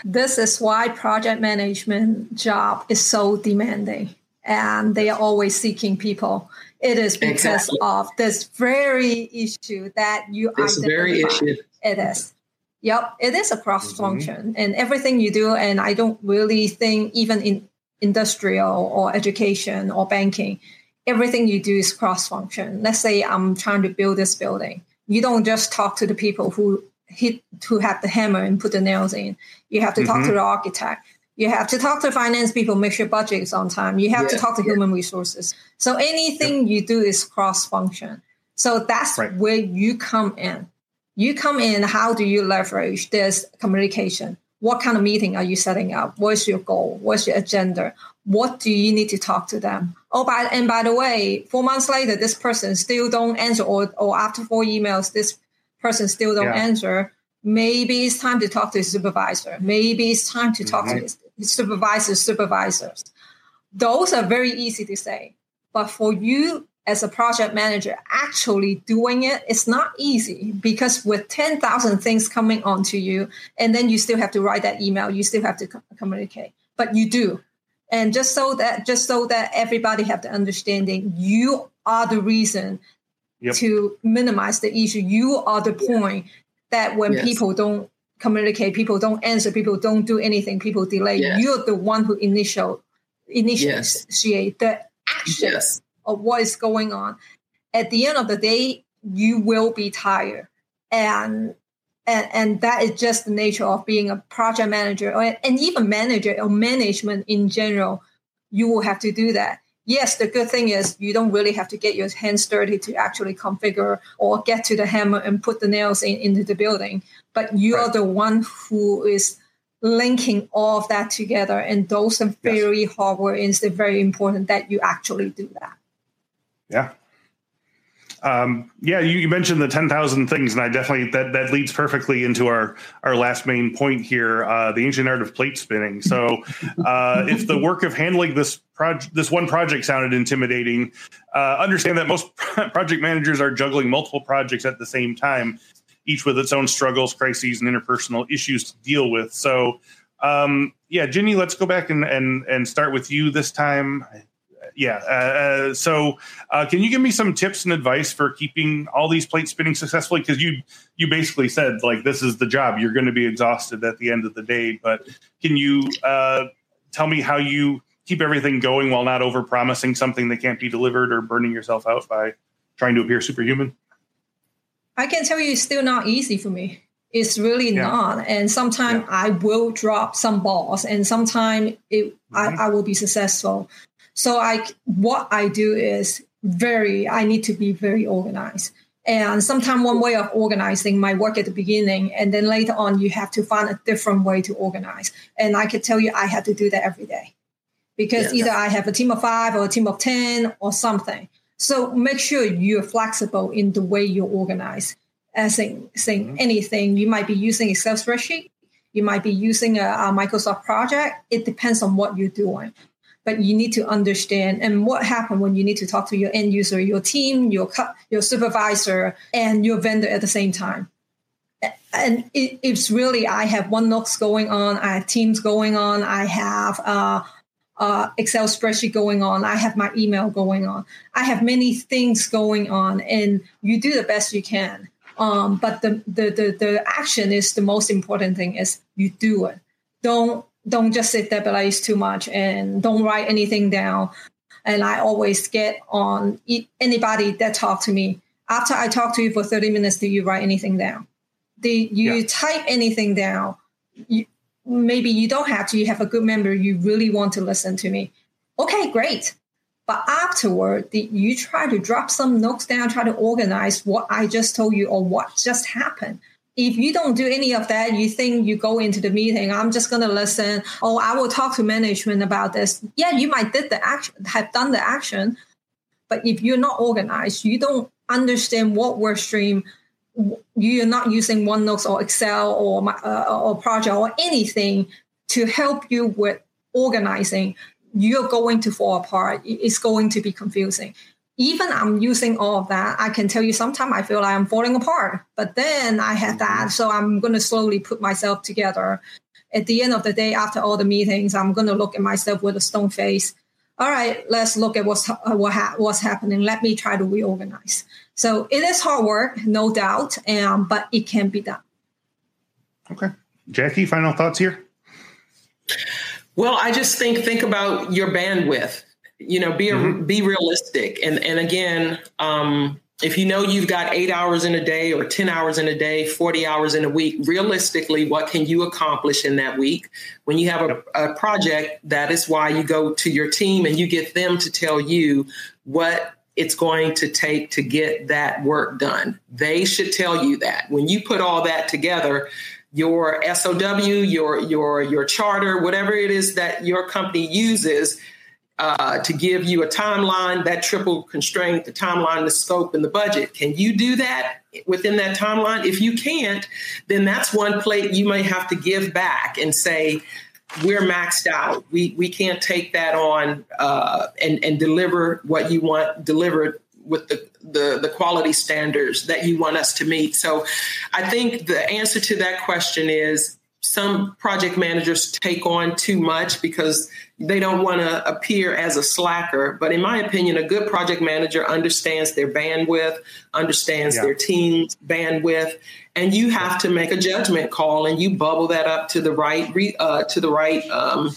this is why project management job is so demanding and they are always seeking people. It is because exactly. of this very issue that you this identify. very issue. It is. Yep, it is a cross function mm-hmm. and everything you do. And I don't really think even in industrial or education or banking, everything you do is cross function. Let's say I'm trying to build this building. You don't just talk to the people who hit to have the hammer and put the nails in. You have to mm-hmm. talk to the architect. You have to talk to finance people, make sure budget is on time. You have yeah, to talk to yeah. human resources. So anything you do is cross function. So that's right. where you come in. You come in. How do you leverage this communication? What kind of meeting are you setting up? What's your goal? What's your agenda? What do you need to talk to them? Oh, by and by the way, four months later, this person still don't answer, or or after four emails, this person still don't yeah. answer, maybe it's time to talk to his supervisor. Maybe it's time to talk mm-hmm. to his, his supervisor's supervisors. Those are very easy to say. But for you as a project manager actually doing it, it's not easy because with 10,000 things coming onto you, and then you still have to write that email, you still have to communicate. But you do. And just so that just so that everybody have the understanding, you are the reason yep. to minimize the issue. You are the point that when yes. people don't communicate, people don't answer, people don't do anything, people delay. Yes. You're the one who initial initiate yes. the action of what is going on. At the end of the day, you will be tired. And and, and that is just the nature of being a project manager or, and even manager or management in general. You will have to do that yes, the good thing is you don't really have to get your hands dirty to actually configure or get to the hammer and put the nails in, into the building. But you right. are the one who is linking all of that together. And those are very yes. hardware and it's very important that you actually do that. Yeah. Um, yeah, you, you, mentioned the ten thousand things, and I definitely that that leads perfectly into our our last main point here: uh, the ancient art of plate spinning. So, uh, if the work of handling this project, this one project sounded intimidating, uh, understand that most project managers are juggling multiple projects at the same time, each with its own struggles, crises, and interpersonal issues to deal with. So, um, yeah, Ginny, let's go back and and and start with you this time yeah. Uh, uh, so, uh, can you give me some tips and advice for keeping all these plates spinning successfully? Because you you basically said like this is the job. You're going to be exhausted at the end of the day. But can you uh, tell me how you keep everything going while not over promising something that can't be delivered or burning yourself out by trying to appear superhuman? I can tell you, it's still not easy for me. It's really yeah. not. And sometimes yeah. I will drop some balls, and sometimes it mm-hmm. I, I will be successful. So I, what I do is very, I need to be very organized. And sometimes one way of organizing might work at the beginning, and then later on you have to find a different way to organize. And I can tell you, I have to do that every day because yeah, either I have a team of five or a team of ten or something. So make sure you're flexible in the way you organize. As in saying mm-hmm. anything, you might be using Excel spreadsheet, you might be using a, a Microsoft project. It depends on what you're doing but you need to understand and what happened when you need to talk to your end user, your team, your your supervisor, and your vendor at the same time. And it, it's really I have OneNotes going on, I have Teams going on, I have uh, uh, Excel spreadsheet going on, I have my email going on, I have many things going on, and you do the best you can. Um, but the, the the the action is the most important thing. Is you do it. Don't don't just sit there stabilize too much and don't write anything down. And I always get on anybody that talk to me. After I talk to you for 30 minutes, do you write anything down? Do you yeah. type anything down? You, maybe you don't have to. You have a good member. You really want to listen to me. Okay, great. But afterward, did you try to drop some notes down, try to organize what I just told you or what just happened? If you don't do any of that, you think you go into the meeting, I'm just going to listen. Oh, I will talk to management about this. Yeah, you might did the action, have done the action, but if you're not organized, you don't understand what work stream. You're not using OneNote or Excel or uh, or project or anything to help you with organizing. You're going to fall apart. It's going to be confusing even I'm using all of that, I can tell you sometimes I feel like I'm falling apart. But then I have that. Mm-hmm. So I'm going to slowly put myself together. At the end of the day, after all the meetings, I'm going to look at myself with a stone face. All right, let's look at what's, what ha- what's happening. Let me try to reorganize. So it is hard work, no doubt, um, but it can be done. Okay. Jackie, final thoughts here? Well, I just think think about your bandwidth you know be a, mm-hmm. be realistic. And and again um, if you know you've got eight hours in a day or 10 hours in a day 40 hours in a week realistically what can you accomplish in that week? When you have a, a project that is why you go to your team and you get them to tell you what it's going to take to get that work done. They should tell you that. When you put all that together your SOW, your your your charter, whatever it is that your company uses, uh, to give you a timeline, that triple constraint, the timeline, the scope, and the budget. Can you do that within that timeline? If you can't, then that's one plate you may have to give back and say, we're maxed out. We we can't take that on uh, and and deliver what you want delivered with the, the the quality standards that you want us to meet. So, I think the answer to that question is some project managers take on too much because they don't want to appear as a slacker. But in my opinion, a good project manager understands their bandwidth, understands yeah. their team's bandwidth, and you have to make a judgment call and you bubble that up to the right uh, to the right um,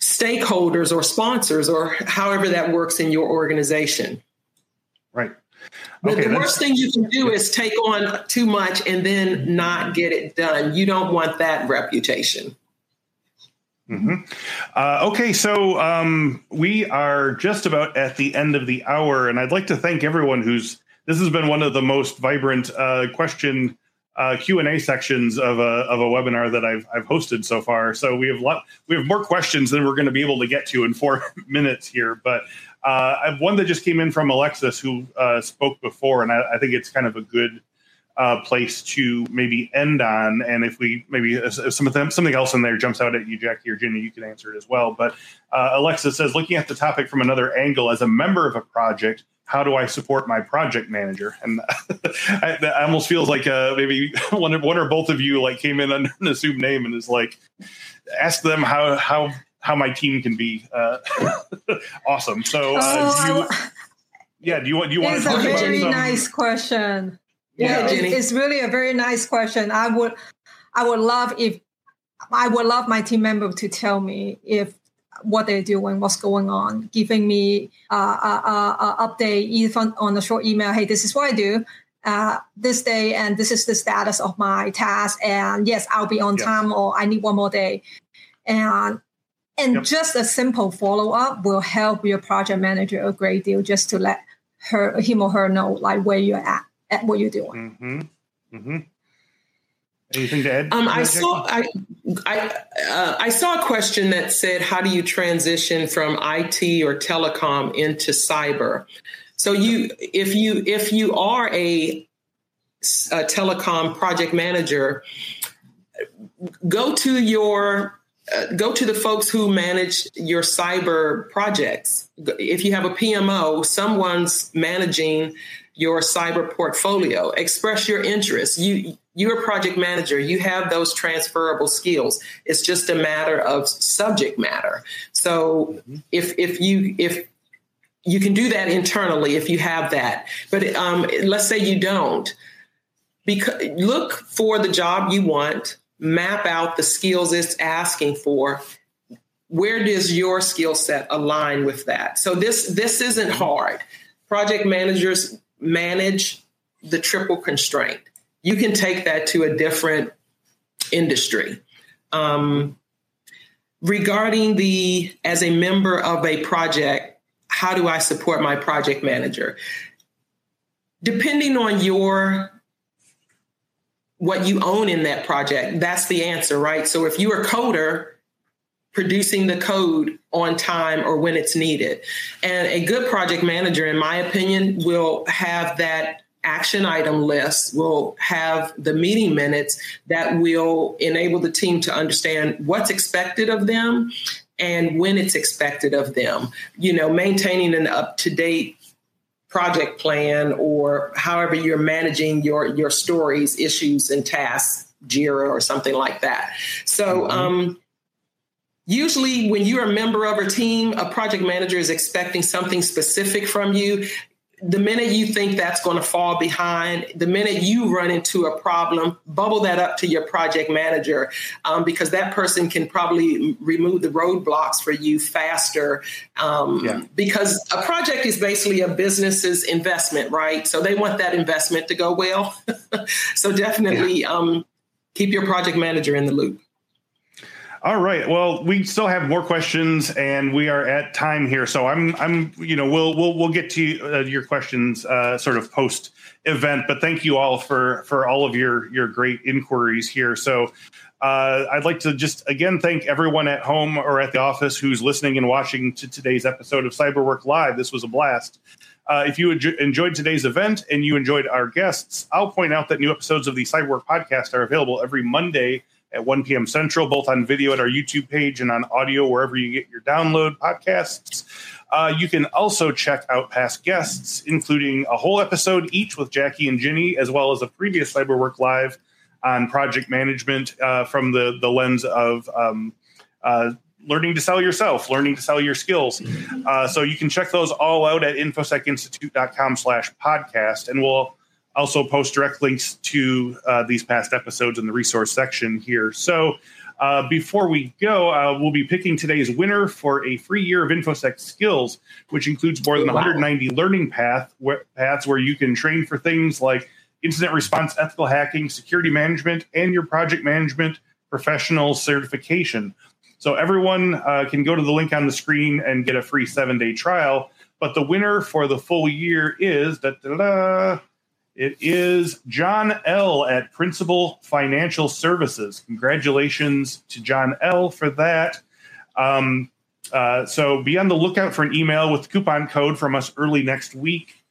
stakeholders or sponsors or however that works in your organization. Okay, the worst thing you can do is take on too much and then not get it done. You don't want that reputation. Mm-hmm. Uh, okay, so um, we are just about at the end of the hour, and I'd like to thank everyone who's. This has been one of the most vibrant uh, question uh, Q and A sections of a of a webinar that I've I've hosted so far. So we have lot we have more questions than we're going to be able to get to in four minutes here, but uh, I have one that just came in from Alexis, who uh, spoke before, and I, I, think it's kind of a good uh, place to maybe end on. And if we maybe if some of them, something else in there jumps out at you, Jackie or Ginny, you can answer it as well. But uh, Alexis says, looking at the topic from another angle, as a member of a project, how do I support my project manager? And I, that almost feels like uh, maybe one, one or both of you like came in under an assumed name and is like, ask them how how how my team can be uh, awesome. So, uh, oh, you, yeah, do you want do you want to talk about? It's a very nice question. Yeah, yeah it's, it's really a very nice question. I would, I would love if I would love my team member to tell me if what they're doing, what's going on, giving me uh, a, a, a update even on a short email. Hey, this is what I do. Uh, this day, and this is the status of my task. And yes, I'll be on yes. time, or I need one more day. And and yep. just a simple follow up will help your project manager a great deal just to let her, him or her know like where you're at, at what you're doing. Mm-hmm. Mm-hmm. Anything to add? Um, I saw I I, uh, I saw a question that said, "How do you transition from IT or telecom into cyber?" So you, if you if you are a, a telecom project manager, go to your uh, go to the folks who manage your cyber projects. If you have a PMO, someone's managing your cyber portfolio. Express your interest. You you're a project manager. You have those transferable skills. It's just a matter of subject matter. So mm-hmm. if if you if you can do that internally if you have that, but um, let's say you don't. Because look for the job you want map out the skills it's asking for where does your skill set align with that? So this this isn't hard. Project managers manage the triple constraint. You can take that to a different industry. Um, regarding the as a member of a project how do i support my project manager? Depending on your what you own in that project. That's the answer, right? So if you're a coder, producing the code on time or when it's needed. And a good project manager, in my opinion, will have that action item list, will have the meeting minutes that will enable the team to understand what's expected of them and when it's expected of them. You know, maintaining an up to date project plan or however you're managing your your stories, issues, and tasks, Jira or something like that. So. Mm-hmm. Um, usually, when you're a member of a team, a project manager is expecting something specific from you the minute you think that's going to fall behind, the minute you run into a problem, bubble that up to your project manager um, because that person can probably remove the roadblocks for you faster. Um, yeah. Because a project is basically a business's investment, right? So they want that investment to go well. so definitely yeah. um, keep your project manager in the loop. All right. Well, we still have more questions, and we are at time here. So I'm, I'm, you know, we'll we'll we'll get to uh, your questions uh, sort of post event. But thank you all for for all of your your great inquiries here. So uh, I'd like to just again thank everyone at home or at the office who's listening and watching to today's episode of Cyberwork Live. This was a blast. Uh, if you enjoyed today's event and you enjoyed our guests, I'll point out that new episodes of the Cyberwork podcast are available every Monday at 1 p.m. Central, both on video at our YouTube page and on audio wherever you get your download podcasts. Uh, you can also check out past guests, including a whole episode each with Jackie and Ginny, as well as a previous Cyberwork Live on project management uh, from the the lens of um, uh, learning to sell yourself, learning to sell your skills. Uh, so you can check those all out at infosecinstitute.com slash podcast. And we'll also post direct links to uh, these past episodes in the resource section here. So uh, before we go, uh, we'll be picking today's winner for a free year of InfoSec skills, which includes more than wow. 190 learning path, wh- paths where you can train for things like incident response, ethical hacking, security management, and your project management professional certification. So everyone uh, can go to the link on the screen and get a free seven day trial. But the winner for the full year is da, da, da, it is John L. at Principal Financial Services. Congratulations to John L. for that. Um, uh, so be on the lookout for an email with coupon code from us early next week.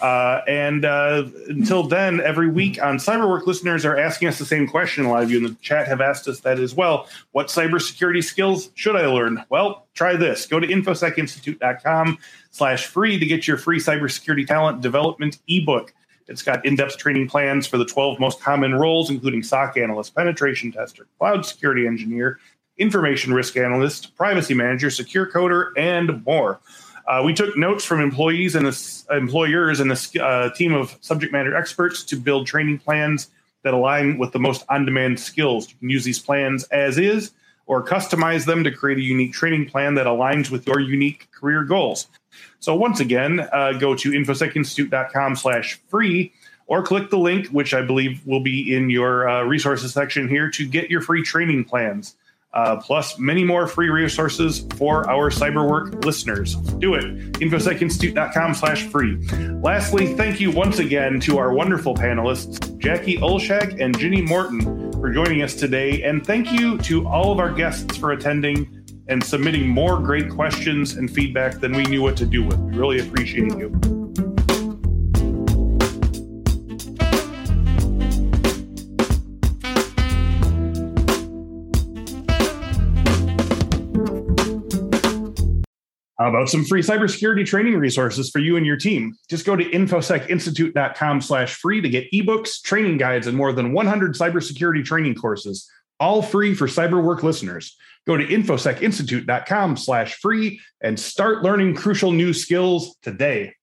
Uh, and uh, until then, every week on Cyberwork, listeners are asking us the same question. A lot of you in the chat have asked us that as well. What cybersecurity skills should I learn? Well, try this. Go to infosecinstitute.com slash free to get your free cybersecurity talent development ebook. It's got in-depth training plans for the 12 most common roles, including SOC analyst, penetration tester, cloud security engineer, information risk analyst, privacy manager, secure coder, and more. Uh, we took notes from employees and employers and a uh, team of subject matter experts to build training plans that align with the most on-demand skills. You can use these plans as is or customize them to create a unique training plan that aligns with your unique career goals. So once again, uh, go to infosecinstitute.com slash free or click the link, which I believe will be in your uh, resources section here to get your free training plans. Uh, plus many more free resources for our cyberwork listeners. Do it. InfoSecInstitute.com slash free. Lastly, thank you once again to our wonderful panelists, Jackie Olshak and Ginny Morton, for joining us today. And thank you to all of our guests for attending and submitting more great questions and feedback than we knew what to do with. We really appreciate you. How about some free cybersecurity training resources for you and your team? Just go to infosecinstitute.com slash free to get ebooks, training guides, and more than 100 cybersecurity training courses, all free for CyberWork listeners. Go to infosecinstitute.com slash free and start learning crucial new skills today.